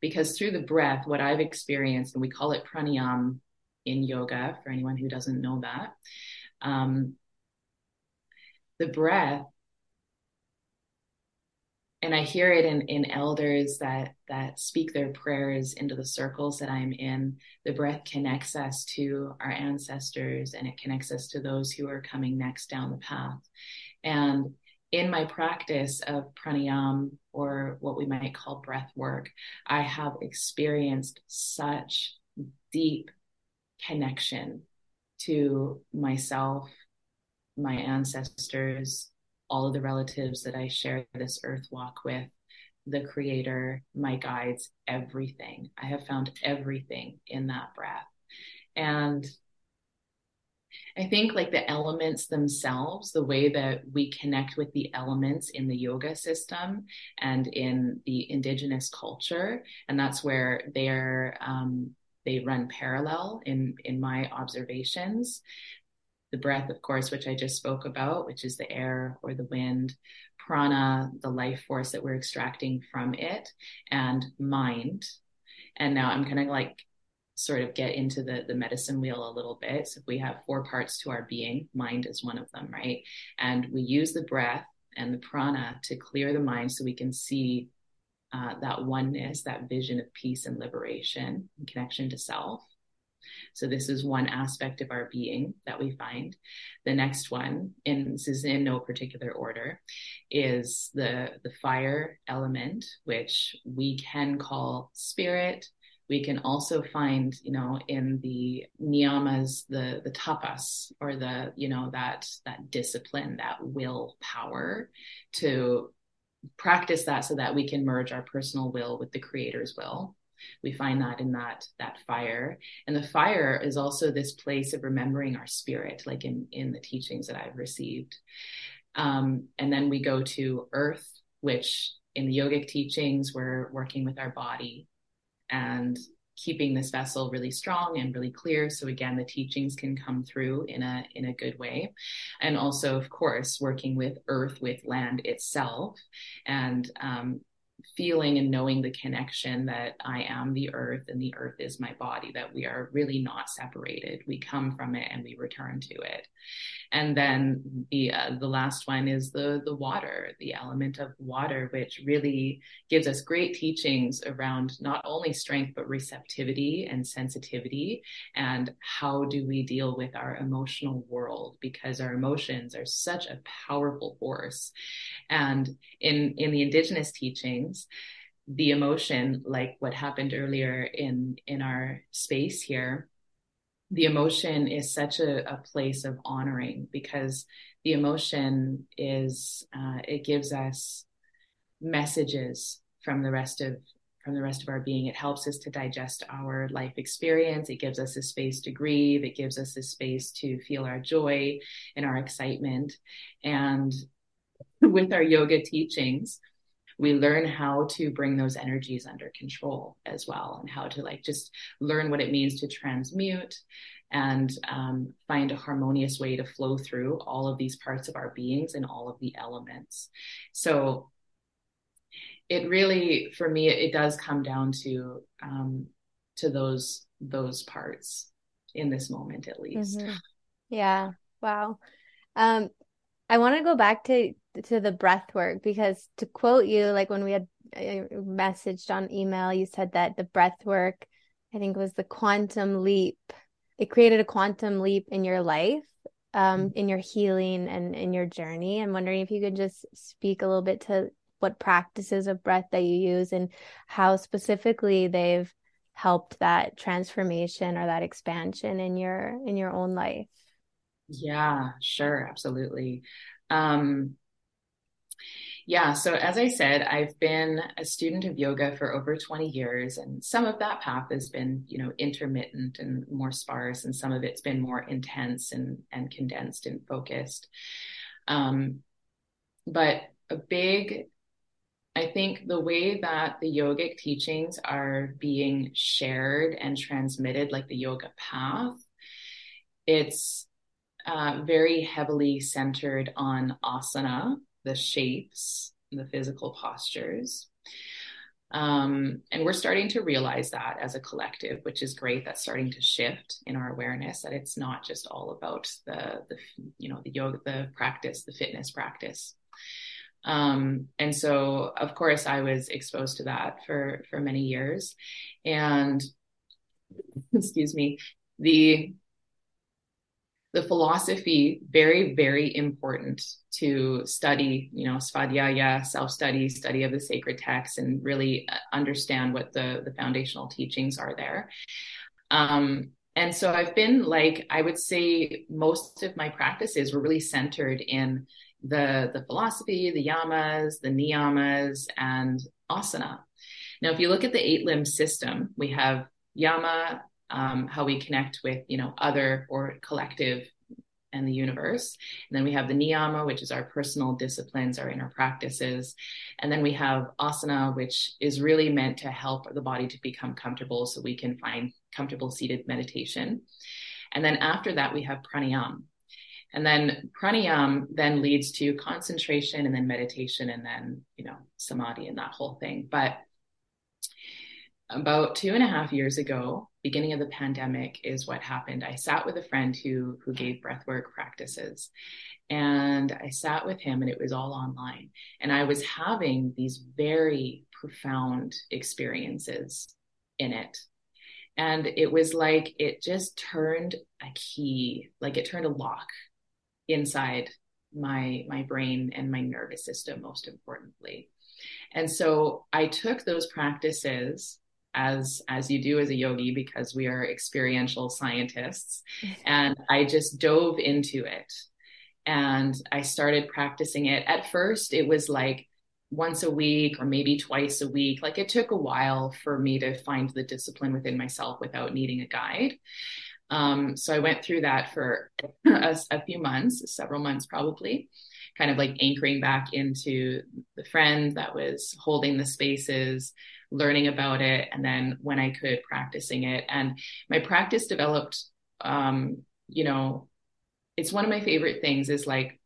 because through the breath, what I've experienced, and we call it pranayam in yoga for anyone who doesn't know that, um, the breath, and I hear it in, in elders that that speak their prayers into the circles that I'm in. The breath connects us to our ancestors and it connects us to those who are coming next down the path. And in my practice of pranayam or what we might call breath work, I have experienced such deep connection to myself, my ancestors, all of the relatives that I share this earth walk with, the creator, my guides, everything. I have found everything in that breath. And I think like the elements themselves, the way that we connect with the elements in the yoga system and in the indigenous culture, and that's where they're um, they run parallel in in my observations. The breath, of course, which I just spoke about, which is the air or the wind, prana, the life force that we're extracting from it, and mind. And now I'm kind of like sort of get into the the medicine wheel a little bit. So we have four parts to our being. Mind is one of them right? And we use the breath and the prana to clear the mind so we can see uh, that oneness that vision of peace and liberation and connection to self. So this is one aspect of our being that we find. The next one, and this is in no particular order, is the the fire element, which we can call spirit, we can also find, you know, in the niyamas, the the tapas, or the, you know, that that discipline, that will power to practice that so that we can merge our personal will with the creator's will. We find that in that that fire. And the fire is also this place of remembering our spirit like in in the teachings that i've received. Um, and then we go to earth which in the yogic teachings we're working with our body and keeping this vessel really strong and really clear so again the teachings can come through in a in a good way. And also of course working with earth with land itself. And um, feeling and knowing the connection that I am the earth and the earth is my body, that we are really not separated. We come from it and we return to it. And then the uh, the last one is the the water, the element of water, which really gives us great teachings around not only strength but receptivity and sensitivity, and how do we deal with our emotional world because our emotions are such a powerful force. And in in the indigenous the emotion, like what happened earlier in in our space here, the emotion is such a, a place of honoring because the emotion is uh, it gives us messages from the rest of from the rest of our being. It helps us to digest our life experience. It gives us a space to grieve. It gives us a space to feel our joy and our excitement. And [laughs] with our yoga teachings we learn how to bring those energies under control as well and how to like just learn what it means to transmute and um, find a harmonious way to flow through all of these parts of our beings and all of the elements. So it really for me it, does come down to um, to those those parts in this moment at least. Mm-hmm. yeah. Wow. Um i want to go back to to the breath work because to quote you like when we had uh, messaged on email you said that the breath work i think was the quantum leap it created a quantum leap in your life um, mm. in your healing and in your journey. I'm wondering if you could just speak a little bit to what practices of breath that you use and how specifically they've helped that transformation or that expansion in your in your own life. Yeah, sure, absolutely. Um, yeah, so as I said, I've been a student of yoga for over 20 years, and some of that path has been, you know, intermittent and more sparse, and some of it's been more intense and, and condensed and focused. Um, but a big, I think the way that the yogic teachings are being shared and transmitted, like the yoga path, it's uh, very heavily centered on asana the shapes, the physical postures. Um, and we're starting to realize that as a collective, which is great. That's starting to shift in our awareness that it's not just all about the, the you know, the yoga, the practice, the fitness practice. Um, and so, of course, I was exposed to that for for many years, and [laughs] excuse me, the the philosophy very very important to study you know svadhyaya self-study study of the sacred texts and really uh, understand what the the foundational teachings are there. Um, and so i've been like i would say most of my practices were really centered in the the philosophy the yamas the niyamas and asana. Now if you look at the eight limb system we have yama um, how we connect with you know other or collective and the universe. And then we have the niyama, which is our personal disciplines, our inner practices. And then we have asana, which is really meant to help the body to become comfortable so we can find comfortable seated meditation. And then after that, we have pranayam. And then pranayam then leads to concentration and then meditation and then, you know, samadhi and that whole thing. But about two and a half years ago, beginning of the pandemic, is what happened. I sat with a friend who who gave breathwork practices, and I sat with him, and it was all online. And I was having these very profound experiences in it. And it was like it just turned a key, like it turned a lock inside my my brain and my nervous system most importantly and so i took those practices as as you do as a yogi because we are experiential scientists. And i just dove into it. And i started practicing it. At first it was like once a week or maybe twice a week. Like it took a while for me to find the discipline within myself without needing a guide. Um, so i went through that for [clears throat] a, a few months several months probably kind of like anchoring back into the friend that was holding the spaces learning about it and then when I could practicing it. And my practice developed, um, you know, it's one of my favorite things is like,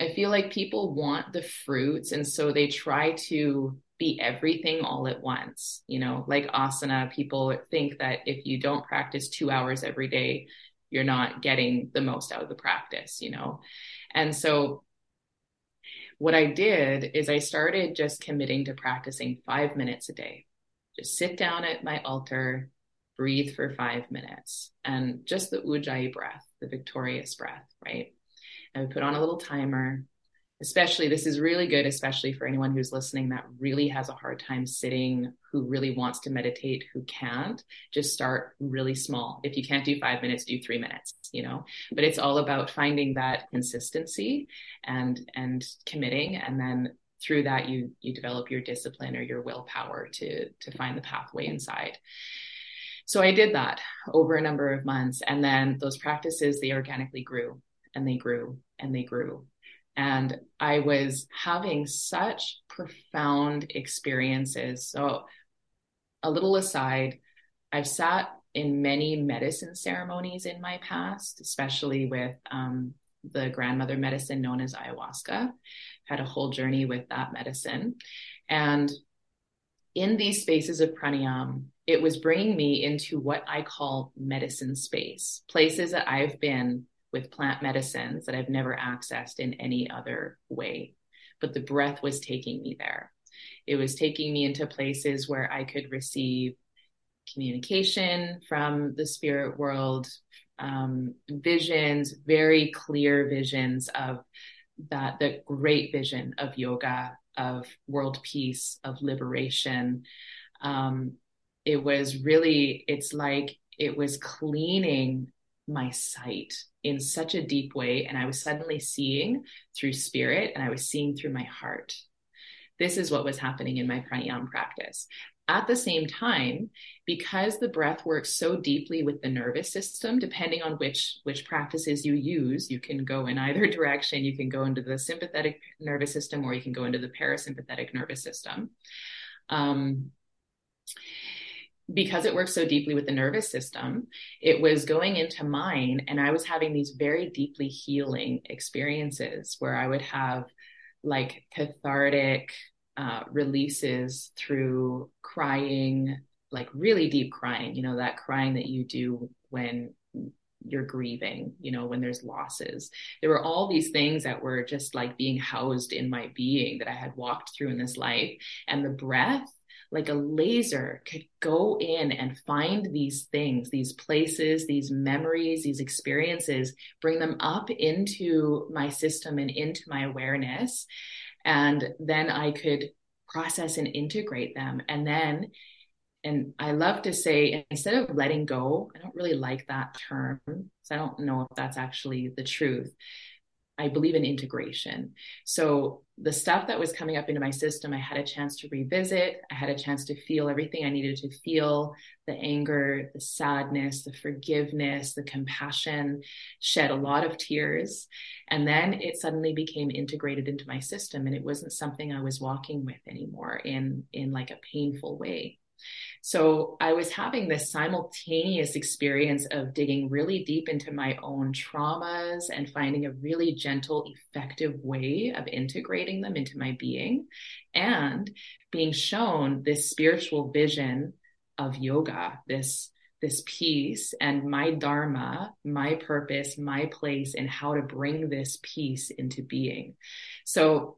I feel like people want the fruits. And so they try to be everything all at once. You know, like asana, people think that if you don't practice two hours every day, you're not getting the most out of the practice, you know? And so what I did is I started just committing to practicing five minutes a day. Just sit down at my altar, breathe for five minutes, and just the ujjayi breath, the victorious breath, right? I would put on a little timer, especially this is really good especially for anyone who's listening that really has a hard time sitting who really wants to meditate who can't just start really small. If you can't do 5 minutes do 3 minutes you know? But it's all about finding that consistency and and committing and then through that you you develop your discipline or your willpower to to find the pathway inside. So i did that over a number of months and then those practices they organically grew and they grew and they grew and I was having such profound experiences. So, a little aside, I've sat in many medicine ceremonies in my past, especially with um, the grandmother medicine known as ayahuasca. Had a whole journey with that medicine. And in these spaces of pranayam, it was bringing me into what I call medicine space, places that I've been with plant medicines that I've never accessed in any other way. But the breath was taking me there. It was taking me into places where I could receive communication from the spirit world, um, visions, very clear visions of that, the great vision of yoga, of world peace, of liberation. Um, it was really, it's like it was cleaning my sight in such a deep way. And I was suddenly seeing through spirit and I was seeing through my heart. This is what was happening in my pranayama practice. At the same time, because the breath works so deeply with the nervous system, depending on which which practices you use, you can go in either [laughs] direction. You can go into the sympathetic nervous system, or you can go into the parasympathetic nervous system. Um, because it works so deeply with the nervous system, it was going into mine, and I was having these very deeply healing experiences where I would have like cathartic uh, releases through crying, like really deep crying, you know, that crying that you do when you're grieving, you know, when there's losses. There were all these things that were just like being housed in my being that I had walked through in this life. And the breath like a laser could go in and find these things, these places, these memories, these experiences, bring them up into my system and into my awareness. And then I could process and integrate them. And then, and I love to say, instead of letting go, I don't really like that term. So I don't know if that's actually the truth. I believe in integration. So the stuff that was coming up into my system, I had a chance to revisit. I had a chance to feel everything I needed to feel the anger, the sadness, the forgiveness, the compassion, shed a lot of tears. And then it suddenly became integrated into my system. And it wasn't something I was walking with anymore in, in like a painful way. So I was having this simultaneous experience of digging really deep into my own traumas and finding a really gentle, effective way of integrating them into my being and being shown this spiritual vision of yoga, this this peace and my dharma, my purpose, my place, and how to bring this peace into being. So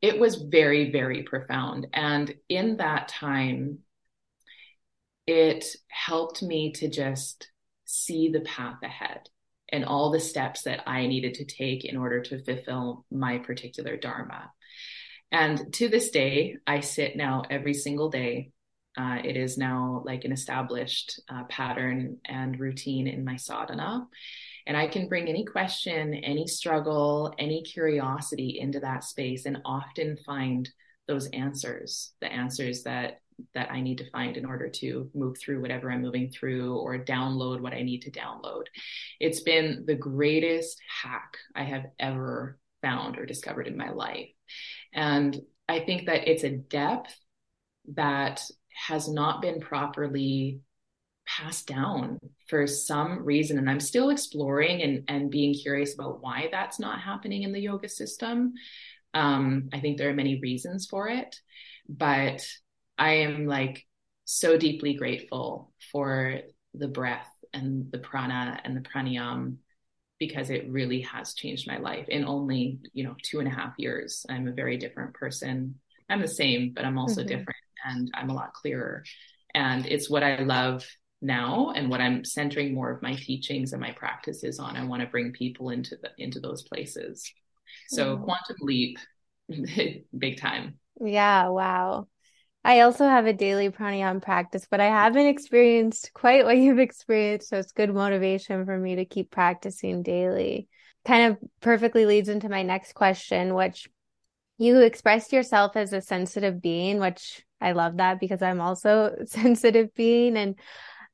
it was very, very profound. And in that time, it helped me to just see the path ahead and all the steps that I needed to take in order to fulfill my particular Dharma. And to this day, I sit now every single day. Uh, it is now like an established uh, pattern and routine in my sadhana. And I can bring any question, any struggle, any curiosity into that space and often find those answers, the answers that that I need to find in order to move through whatever I'm moving through or download what I need to download. It's been the greatest hack I have ever found or discovered in my life. And I think that it's a depth that has not been properly passed down for some reason. And I'm still exploring and, and being curious about why that's not happening in the yoga system. Um, I think there are many reasons for it, but I am like so deeply grateful for the breath and the prana and the pranayam because it really has changed my life in only you know two and a half years. I'm a very different person. I'm the same but i'm also mm-hmm. different and i'm a lot clearer. And it's what i love now and what i'm centering more of my teachings and my practices on. I want to bring people into the into those places. So mm-hmm. quantum leap [laughs] big time. Yeah wow I also have a daily pranayama practice, but I haven't experienced quite what you've experienced. So it's good motivation for me to keep practicing daily. Kind of perfectly leads into my next question, which you expressed yourself as a sensitive being, which I love that because I'm also [laughs] sensitive being. And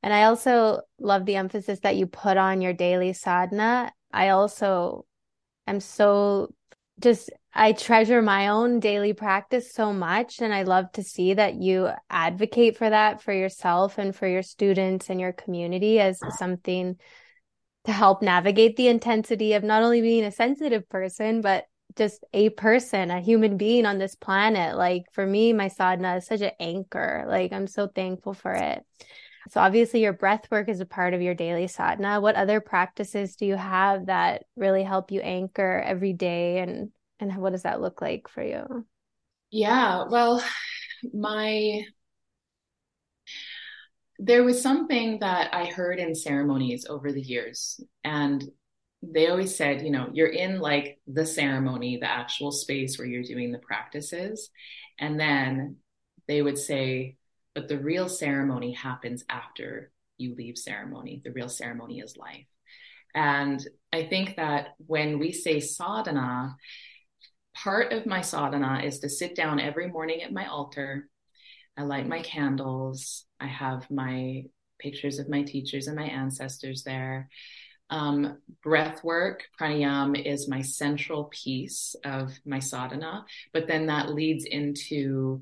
and I also love the emphasis that you put on your daily sadhana. I also am so just I treasure my own daily practice so much. And I love to see that you advocate for that for yourself and for your students and your community as something to help navigate the intensity of not only being a sensitive person, but just a person, a human being on this planet. Like for me, my sadhana is such an anchor. Like I'm so thankful for it. So obviously your breath work is a part of your daily sadhana. What other practices do you have that really help you anchor every day and and what does that look like for you? Yeah, well, my there was something that I heard in ceremonies over the years, and they always said, you know, you're in like the ceremony, the actual space where you're doing the practices. And then they would say, but the real ceremony happens after you leave ceremony. The real ceremony is life. And I think that when we say sadhana, part of my sadhana is to sit down every morning at my altar. I light my candles. I have my pictures of my teachers and my ancestors there. Um, breath work, pranayam is my central piece of my sadhana, but then that leads into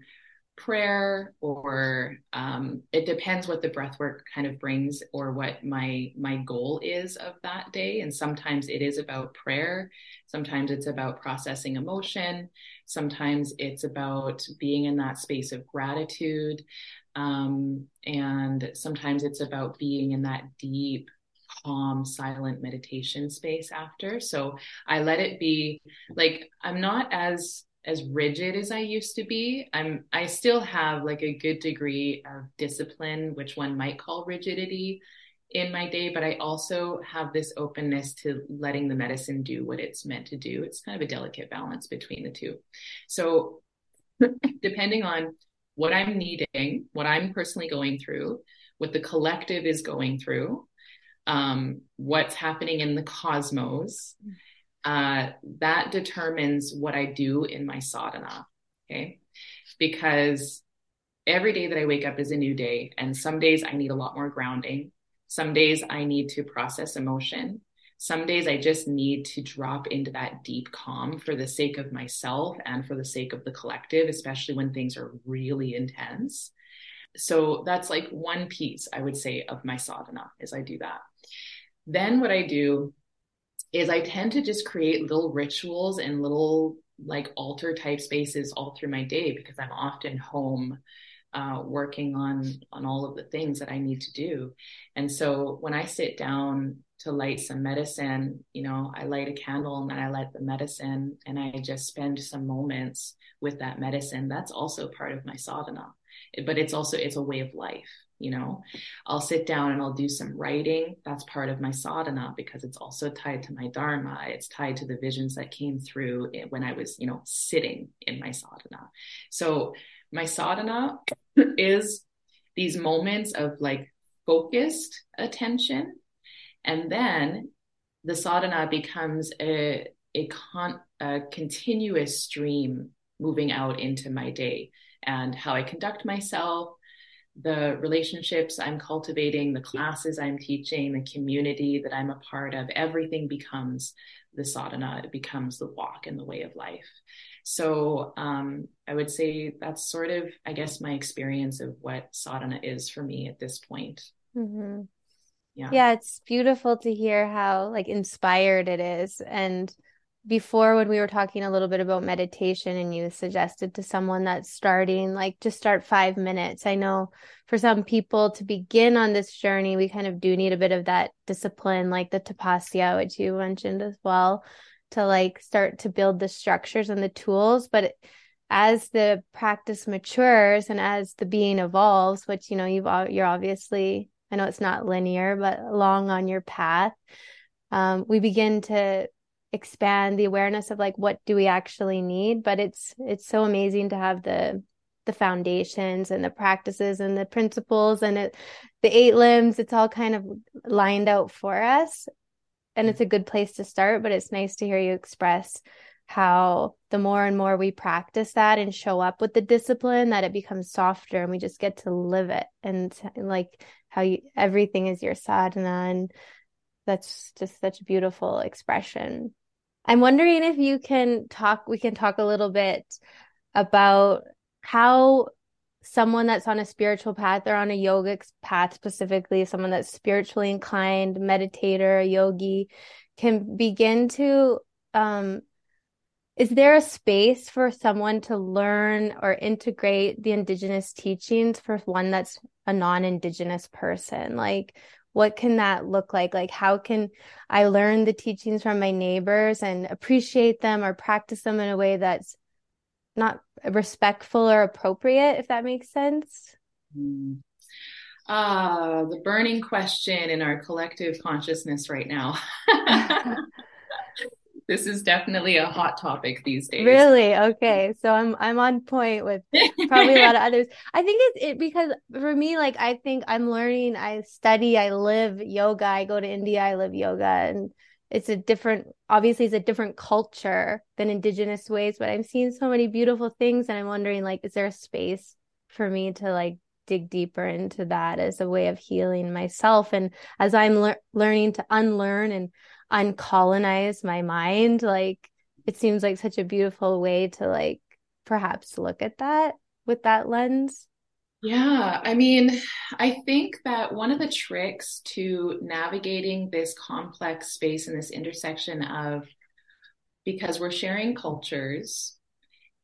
prayer or um, it depends what the breath work kind of brings or what my my goal is of that day. And sometimes it is about prayer. Sometimes it's about processing emotion. Sometimes it's about being in that space of gratitude. Um, and sometimes it's about being in that deep calm, silent meditation space after. So I let it be like I'm not as as rigid as I used to be. I'm I still have like a good degree of discipline, which one might call rigidity in my day, but I also have this openness to letting the medicine do what it's meant to do. It's kind of a delicate balance between the two. So [laughs] depending on what I'm needing, what I'm personally going through, what the collective is going through, um, what's happening in the cosmos, uh, that determines what I do in my sadhana. Okay. Because every day that I wake up is a new day. And some days I need a lot more grounding. Some days I need to process emotion. Some days I just need to drop into that deep calm for the sake of myself and for the sake of the collective, especially when things are really intense. So that's like one piece I would say of my sadhana is I do that. Then what I do is I tend to just create little rituals and little like altar type spaces all through my day because I'm often home uh, working on on all of the things that I need to do. And so when I sit down to light some medicine, you know, I light a candle and then I light the medicine and I just spend some moments with that medicine. That's also part of my sadhana, but it's also it's a way of life you know i'll sit down and i'll do some writing. That's part of my sadhana because it's also tied to my dharma. It's tied to the visions that came through when i was you know sitting in my sadhana. So my sadhana is these moments of like focused attention. And then the sadhana becomes a a, con, a continuous stream moving out into my day and how i conduct myself the relationships I'm cultivating, the classes I'm teaching, the community that I'm a part of, everything becomes the sadhana. It becomes the walk and the way of life. So um, I would say that's sort of, I guess, my experience of what sadhana is for me at this point. Mm-hmm. Yeah. Yeah, it's beautiful to hear how like inspired it is. And before when we were talking a little bit about meditation and you suggested to someone that's starting like just start 5 minutes. I know for some people to begin on this journey we kind of do need a bit of that discipline like the tapasya which you mentioned as well to like start to build the structures and the tools but as the practice matures and as the being evolves which you know you've you're obviously I know it's not linear but along on your path um, we begin to expand the awareness of like what do we actually need? But it's it's so amazing to have the the foundations and the practices and the principles and it the eight limbs it's all kind of lined out for us. And it's a good place to start but it's nice to hear you express how the more and more we practice that and show up with the discipline that it becomes softer and we just get to live it. And, like how you everything is your sadhana and that's just such a beautiful expression. I'm wondering if you can talk, we can talk a little bit about how someone that's on a spiritual path or on a yogic path specifically, someone that's spiritually inclined, meditator, yogi, can begin to um, is there a space for someone to learn or integrate the indigenous teachings for one that's a non-indigenous person? Like what can that look like? Like, how can I learn the teachings from my neighbors and appreciate them or practice them in a way that's not respectful or appropriate, if that makes sense? Mm. Ah, the burning question in our collective consciousness right now. [laughs] [laughs] this is definitely a hot topic these days. Really? Okay. So I'm I'm on point with probably a lot of [laughs] others. I think it's it because for me, like I think I'm learning, I study, I live yoga, I go to India, I live yoga and it's a different obviously it's a different culture than indigenous ways, but I'm seeing so many beautiful things and I'm wondering like, is there a space for me to like dig deeper into that as a way of healing myself and as i'm le- learning to unlearn and uncolonize my mind. Like it seems like such a beautiful way to like perhaps look at that with that lens. Yeah, I mean, I think that one of the tricks to navigating this complex space and this intersection of because we're sharing cultures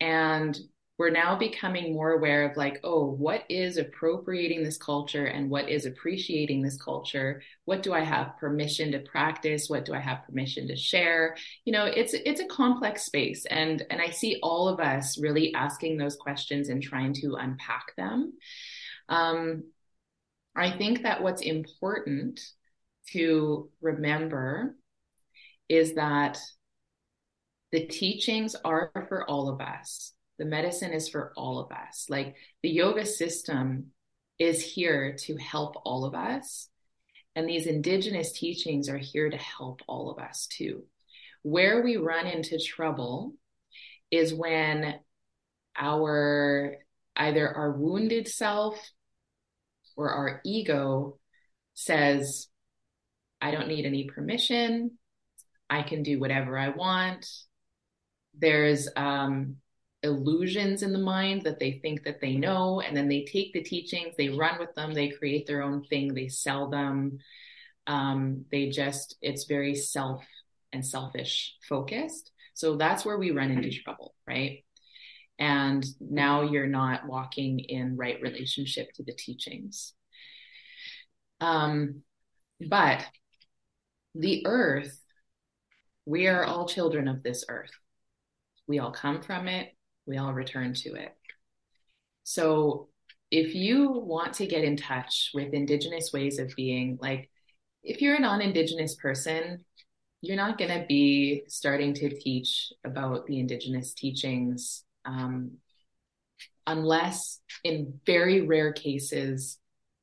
and we're now becoming more aware of like, oh, what is appropriating this culture and what is appreciating this culture? What do I have permission to practice? What do I have permission to share? You know, it's it's a complex space and and I see all of us really asking those questions and trying to unpack them. Um, I think that what's important to remember is that the teachings are for all of us the medicine is for all of us. Like the yoga system is here to help all of us. And these indigenous teachings are here to help all of us too. Where we run into trouble is when our either our wounded self or our ego says, I don't need any permission. I can do whatever I want. There's um, illusions in the mind that they think that they know and then they take the teachings they run with them they create their own thing they sell them. Um, they just it's very self and selfish focused. So that's where we run into trouble right? And now you're not walking in right relationship to the teachings. Um, but the earth we are all children of this earth. We all come from it we all return to it. So if you want to get in touch with indigenous ways of being, like if you're a non-indigenous person, you're not going to be starting to teach about the indigenous teachings um, unless in very rare cases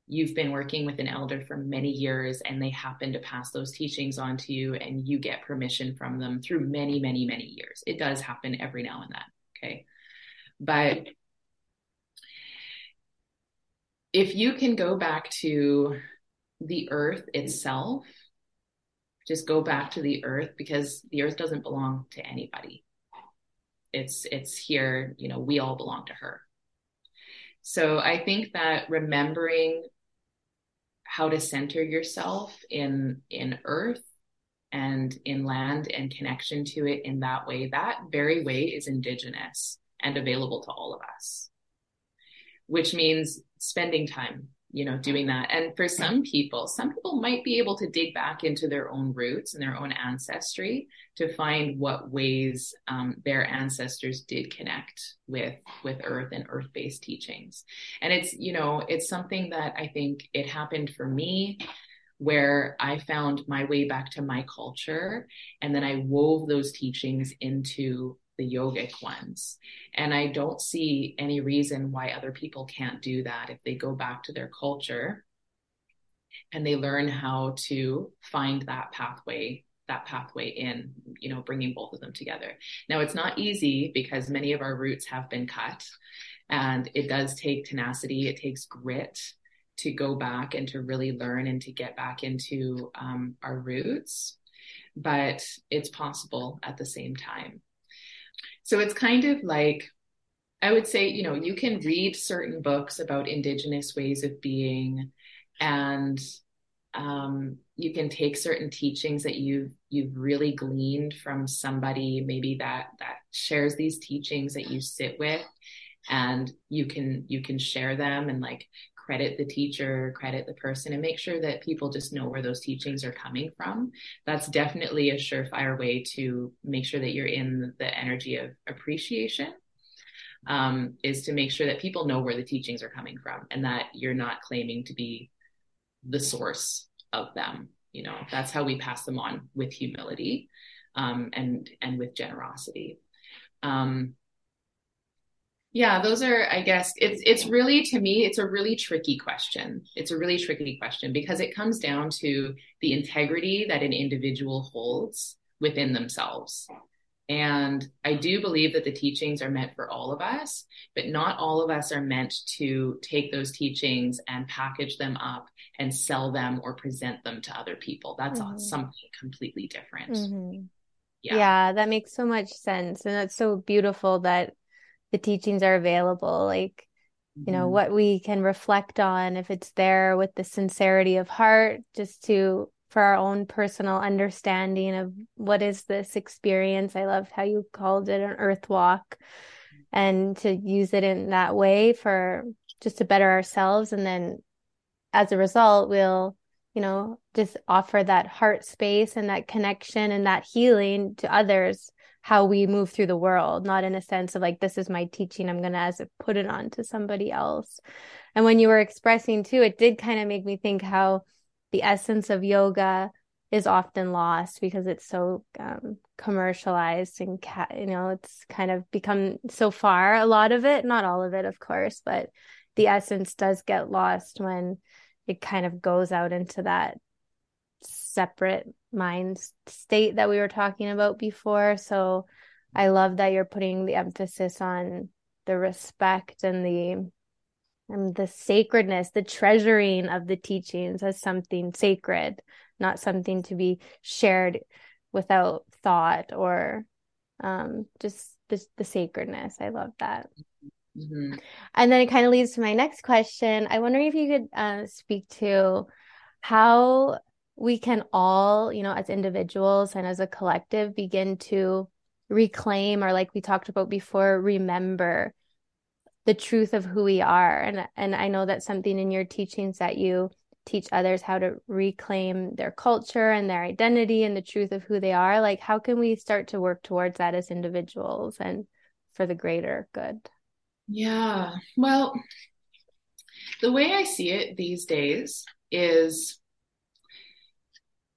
you've been working with an elder for many years and they happen to pass those teachings on to you and you get permission from them through many many many years it does happen every now and then okay but if you can go back to the earth itself, just go back to the earth because the earth doesn't belong to anybody. It's it's here, you know, we all belong to her. So I think that remembering how to center yourself in in earth and in land and connection to it in that way, that very way is indigenous and available to all of us, which means spending time, you know, doing that. And for some people, some people might be able to dig back into their own roots and their own ancestry to find what ways um, their ancestors did connect with with earth and earth-based teachings. And it's, you know, it's something that I think it happened for me where I found my way back to my culture. And then I wove those teachings into the yogic ones. And I don't see any reason why other people can't do that if they go back to their culture and they learn how to find that pathway that pathway in you know bringing both of them together. Now it's not easy because many of our roots have been cut and it does take tenacity. It takes grit to go back and to really learn and to get back into um, our roots. But it's possible at the same time so it's kind of like, I would say, you know, you can read certain books about indigenous ways of being and um, you can take certain teachings that you've you've really gleaned from somebody maybe that that shares these teachings that you sit with and you can you can share them and like credit the teacher, credit the person, and make sure that people just know where those teachings are coming from. That's definitely a surefire way to make sure that you're in the energy of appreciation. um, is to make sure that people know where the teachings are coming from and that you're not claiming to be the source of them. You know, that's how we pass them on with humility um, and and with generosity. Um, yeah, those are, I guess, it's it's really to me, it's a really tricky question. It's a really tricky question because it comes down to the integrity that an individual holds within themselves. And I do believe that the teachings are meant for all of us, but not all of us are meant to take those teachings and package them up and sell them or present them to other people. That's mm-hmm. something completely different. Mm-hmm. Yeah. yeah, that makes so much sense. And that's so beautiful that the teachings are available. Like, you know, mm-hmm. what we can reflect on if it's there with the sincerity of heart, just to for our own personal understanding of what is this experience. I love how you called it an earth walk and to use it in that way for just to better ourselves. And then as a result, we'll, you know, just offer that heart space and that connection and that healing to others how we move through the world, not in a sense of like, this is my teaching, I'm going to as put it on to somebody else. And when you were expressing too, it did kind of make me think how the essence of yoga is often lost because it's so um, commercialized and ca- you know it's kind of become so far a lot of it not all of it of course but the essence does get lost when it kind of goes out into that separate mind state that we were talking about before so i love that you're putting the emphasis on the respect and the and the sacredness, the treasuring of the teachings as something sacred, not something to be shared without thought or um, just the, the sacredness. I love that. Mm-hmm. And then it kind of leads to my next question. I wonder if you could uh, speak to how we can all, you know, as individuals and as a collective, begin to reclaim or, like we talked about before, remember the truth of who we are. And and I know that's something in your teachings that you teach others how to reclaim their culture and their identity and the truth of who they are like how can we start to work towards that as individuals and for the greater good? Yeah. Well the way i see it these days is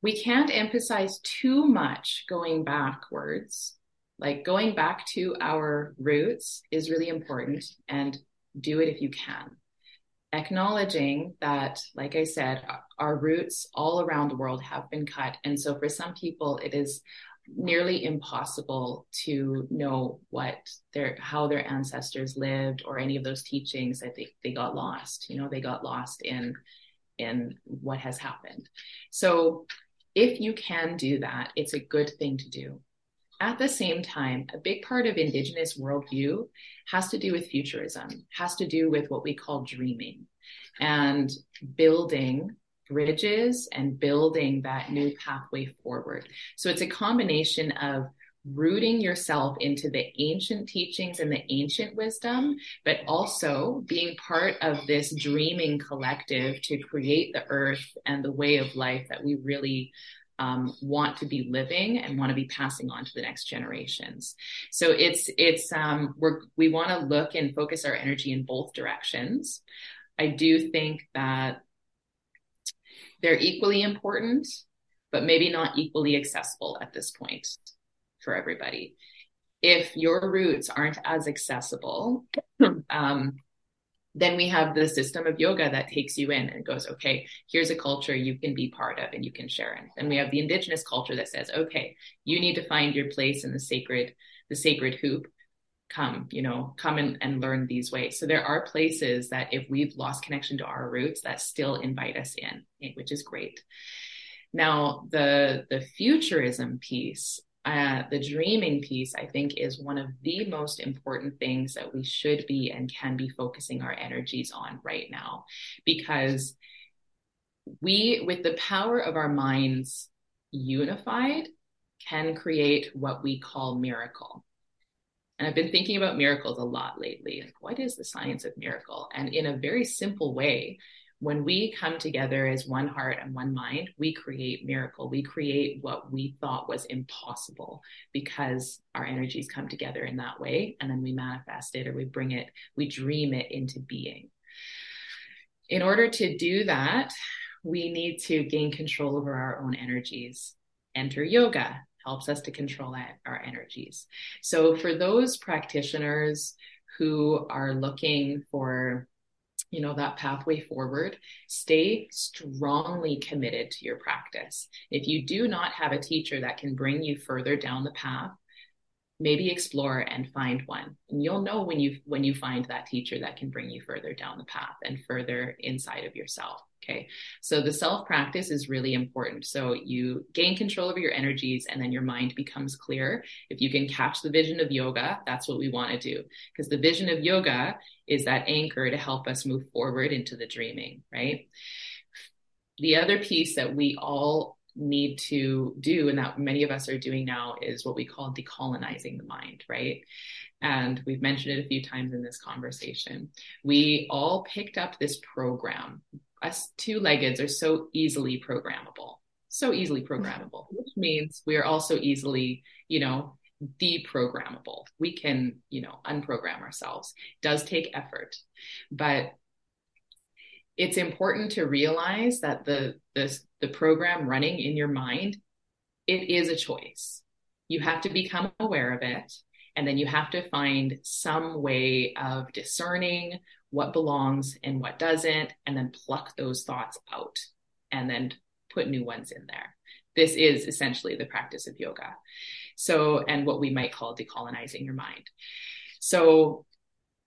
we can't emphasize too much going backwards like going back to our roots is really important and do it if you can. Acknowledging that, like I said, our roots all around the world have been cut. And so for some people, it is nearly impossible to know what their how their ancestors lived or any of those teachings that they, they got lost you know they got lost in in what has happened so if you can do that it's a good thing to do at the same time, a big part of Indigenous worldview has to do with futurism, has to do with what we call dreaming and building bridges and building that new pathway forward. So it's a combination of rooting yourself into the ancient teachings and the ancient wisdom, but also being part of this dreaming collective to create the earth and the way of life that we really um, want to be living and want to be passing on to the next generations. So it's it's um, we're we want to look and focus our energy in both directions. I do think that they're equally important, but maybe not equally accessible at this point for everybody. If your roots aren't as accessible, um, then we have the system of yoga that takes you in and goes, okay, here's a culture you can be part of and you can share in. And we have the indigenous culture that says, okay, you need to find your place in the sacred, the sacred hoop. Come, you know, come and, and learn these ways. So there are places that if we've lost connection to our roots, that still invite us in, which is great. Now, the the futurism piece uh, the dreaming piece, I think, is one of the most important things that we should be and can be focusing our energies on right now. Because we, with the power of our minds unified, can create what we call miracle. And I've been thinking about miracles a lot lately. Like, what is the science of miracle? And in a very simple way, when we come together as one heart and one mind, we create miracle. We create what we thought was impossible because our energies come together in that way. And then we manifest it or we bring it, we dream it into being. In order to do that, we need to gain control over our own energies. Enter yoga helps us to control our energies. So for those practitioners who are looking for you know that pathway forward stay strongly committed to your practice. If you do not have a teacher that can bring you further down the path maybe explore and find one. And you'll know when you when you find that teacher that can bring you further down the path and further inside of yourself okay? So the self practice is really important. So you gain control over your energies and then your mind becomes clear. If you can catch the vision of yoga that's what we want to do. Because the vision of yoga is that anchor to help us move forward into the dreaming right? The other piece that we all need to do and that many of us are doing now is what we call decolonizing the mind right? And we've mentioned it a few times in this conversation. We all picked up this program. Us two-leggeds are so easily programmable so easily programmable mm-hmm. which means we are also easily you know deprogrammable. We can you know unprogram ourselves. It does take effort. But it's important to realize that the the the program running in your mind it is a choice. You have to become aware of it and then you have to find some way of discerning what belongs and what doesn't and then pluck those thoughts out and then put new ones in there. This is essentially the practice of yoga. So and what we might call decolonizing your mind. So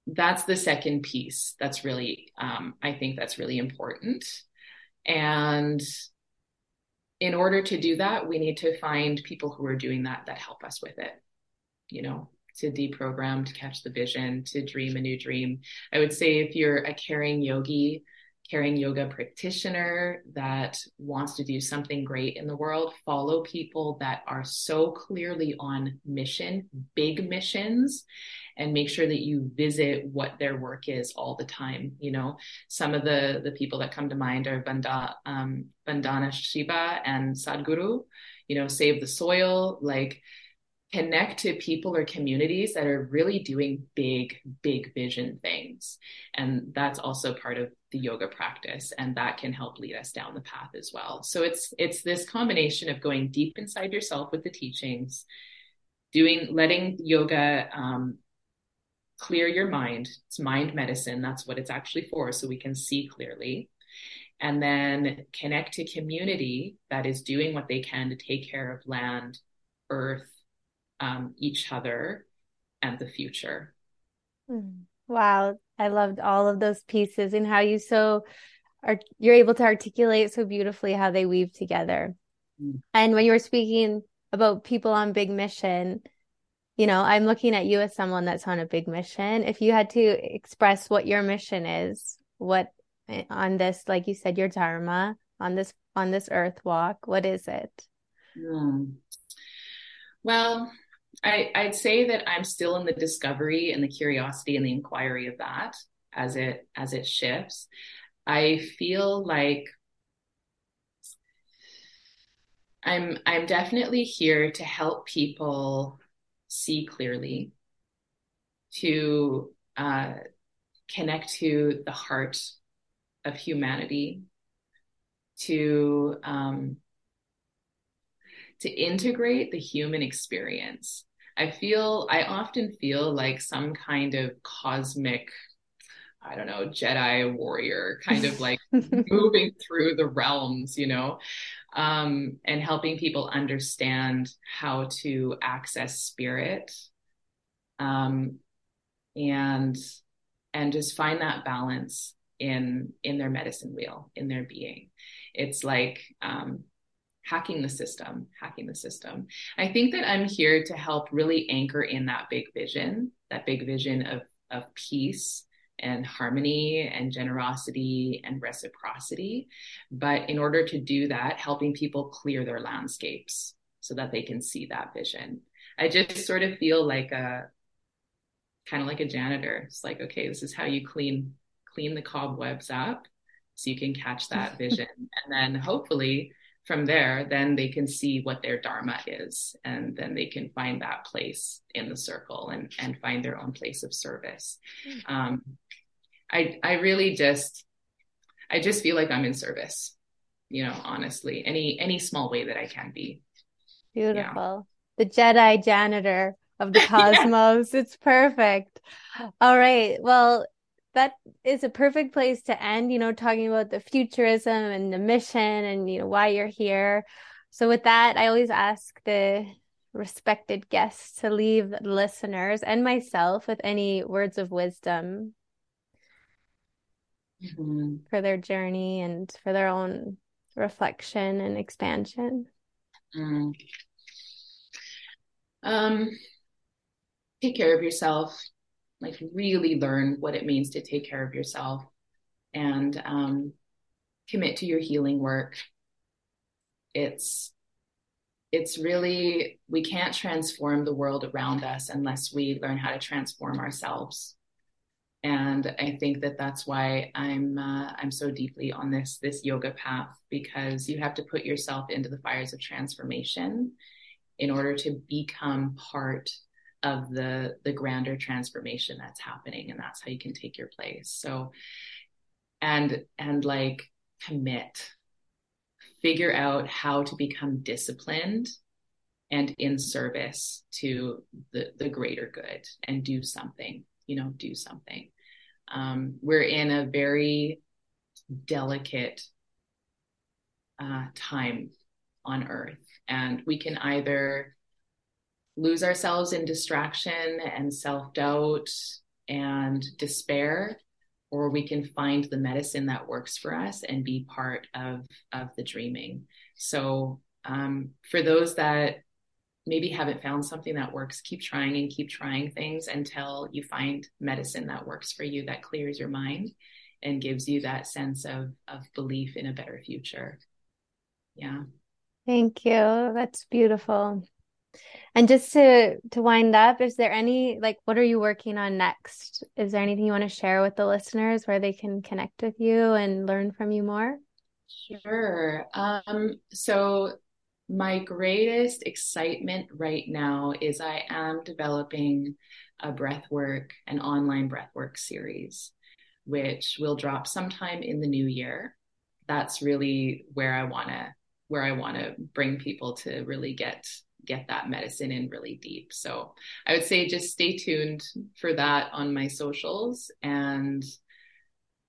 that's the second piece that's really um, i think that's really important. And in order to do that we need to find people who are doing that that help us with it you know to deprogram to catch the vision to dream a new dream. I would say if you're a caring yogi caring yoga practitioner that wants to do something great in the world, follow people that are so clearly on mission, big missions, and make sure that you visit what their work is all the time. You know, some of the the people that come to mind are Vanda, um, Vandana Shiva and Sadhguru. You know, save the soil, like connect to people or communities that are really doing big, big vision things. And that's also part of the yoga practice. And that can help lead us down the path as well. So it's it's this combination of going deep inside yourself with the teachings, doing letting yoga um, clear your mind. It's mind medicine. That's what it's actually for. So we can see clearly. And then connect to community that is doing what they can to take care of land, earth, um, each other and the future. Hmm. Wow, I loved all of those pieces and how you so are you're able to articulate so beautifully how they weave together. Mm. And when you were speaking about people on big mission, you know, I'm looking at you as someone that's on a big mission. If you had to express what your mission is, what eh, on this, like you said, your dharma on this on this earth walk, what is it? Mm. Well, I, I'd say that I'm still in the discovery and the curiosity and the inquiry of that as it as it shifts. I feel like I'm I'm definitely here to help people see clearly, to uh, connect to the heart of humanity, to um, to integrate the human experience. I feel, I often feel like some kind of cosmic, I don't know, Jedi warrior, kind of like [laughs] moving through the realms, you know, um, and helping people understand how to access spirit. Um, and and just find that balance in in their medicine wheel in their being it's like um, hacking the system, hacking the system. I think that I'm here to help really anchor in that big vision, that big vision of, of peace and harmony and generosity and reciprocity. But in order to do that, helping people clear their landscapes so that they can see that vision. I just sort of feel like a kind of like a janitor. It's like, okay, this is how you clean clean the cobwebs up so you can catch that [laughs] vision and then hopefully from there then they can see what their dharma is and then they can find that place in the circle and and find their own place of service mm. um, i i really just i just feel like i'm in service you know honestly any any small way that i can be beautiful yeah. the jedi janitor of the [laughs] cosmos yeah. it's perfect all right well that is a perfect place to end, you know, talking about the futurism and the mission and, you know, why you're here. So, with that, I always ask the respected guests to leave listeners and myself with any words of wisdom mm-hmm. for their journey and for their own reflection and expansion. Mm. Um, take care of yourself like really learn what it means to take care of yourself and um, commit to your healing work. It's it's really we can't transform the world around us unless we learn how to transform ourselves. And i think that that's why i'm uh, i'm so deeply on this this yoga path because you have to put yourself into the fires of transformation in order to become part of the the grander transformation that's happening and that's how you can take your place. So and and like commit. Figure out how to become disciplined and in service to the the greater good and do something you know do something. Um, we're in a very delicate uh, time on earth and we can either lose ourselves in distraction and self doubt and despair, or we can find the medicine that works for us and be part of, of the dreaming. So, um, for those that maybe haven't found something that works, keep trying and keep trying things until you find medicine that works for you, that clears your mind and gives you that sense of, of belief in a better future. Yeah. Thank you. That's beautiful. And just to to wind up, is there any like what are you working on next? Is there anything you want to share with the listeners where they can connect with you and learn from you more? Sure. Um, so my greatest excitement right now is I am developing a breathwork, an online breathwork series, which will drop sometime in the new year. That's really where I want to where I want to bring people to really get get that medicine in really deep. So I would say just stay tuned for that on my socials and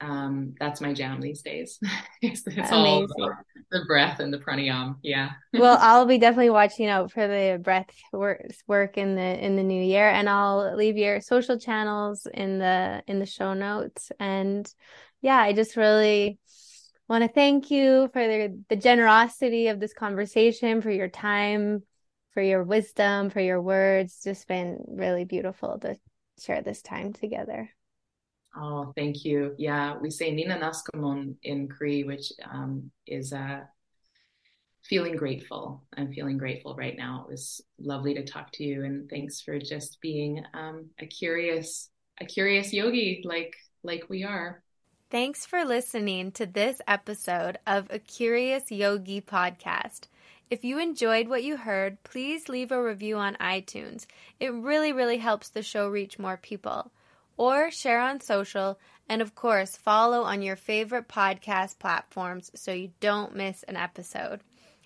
um, that's my jam these days. [laughs] it's, it's all the breath and the pranayam. Yeah. [laughs] well, I'll be definitely watching out for the breath work, work in the in the new year, and I'll leave your social channels in the in the show notes. And yeah, I just really want to thank you for the, the generosity of this conversation, for your time, for your wisdom, for your words. Just been really beautiful to share this time together. Oh, thank you. Yeah, we say Nina Naskamon in Cree, which um, is uh, feeling grateful. I'm feeling grateful right now. It was lovely to talk to you, and thanks for just being um, a curious, a curious yogi like like we are. Thanks for listening to this episode of a Curious Yogi podcast. If you enjoyed what you heard, please leave a review on iTunes. It really, really helps the show reach more people. Or share on social, and of course, follow on your favorite podcast platforms so you don't miss an episode.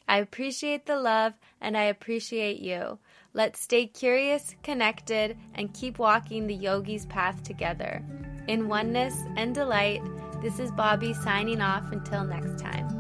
I appreciate the love and I appreciate you. Let's stay curious, connected, and keep walking the yogi's path together. In oneness and delight, this is Bobbi signing off until next time.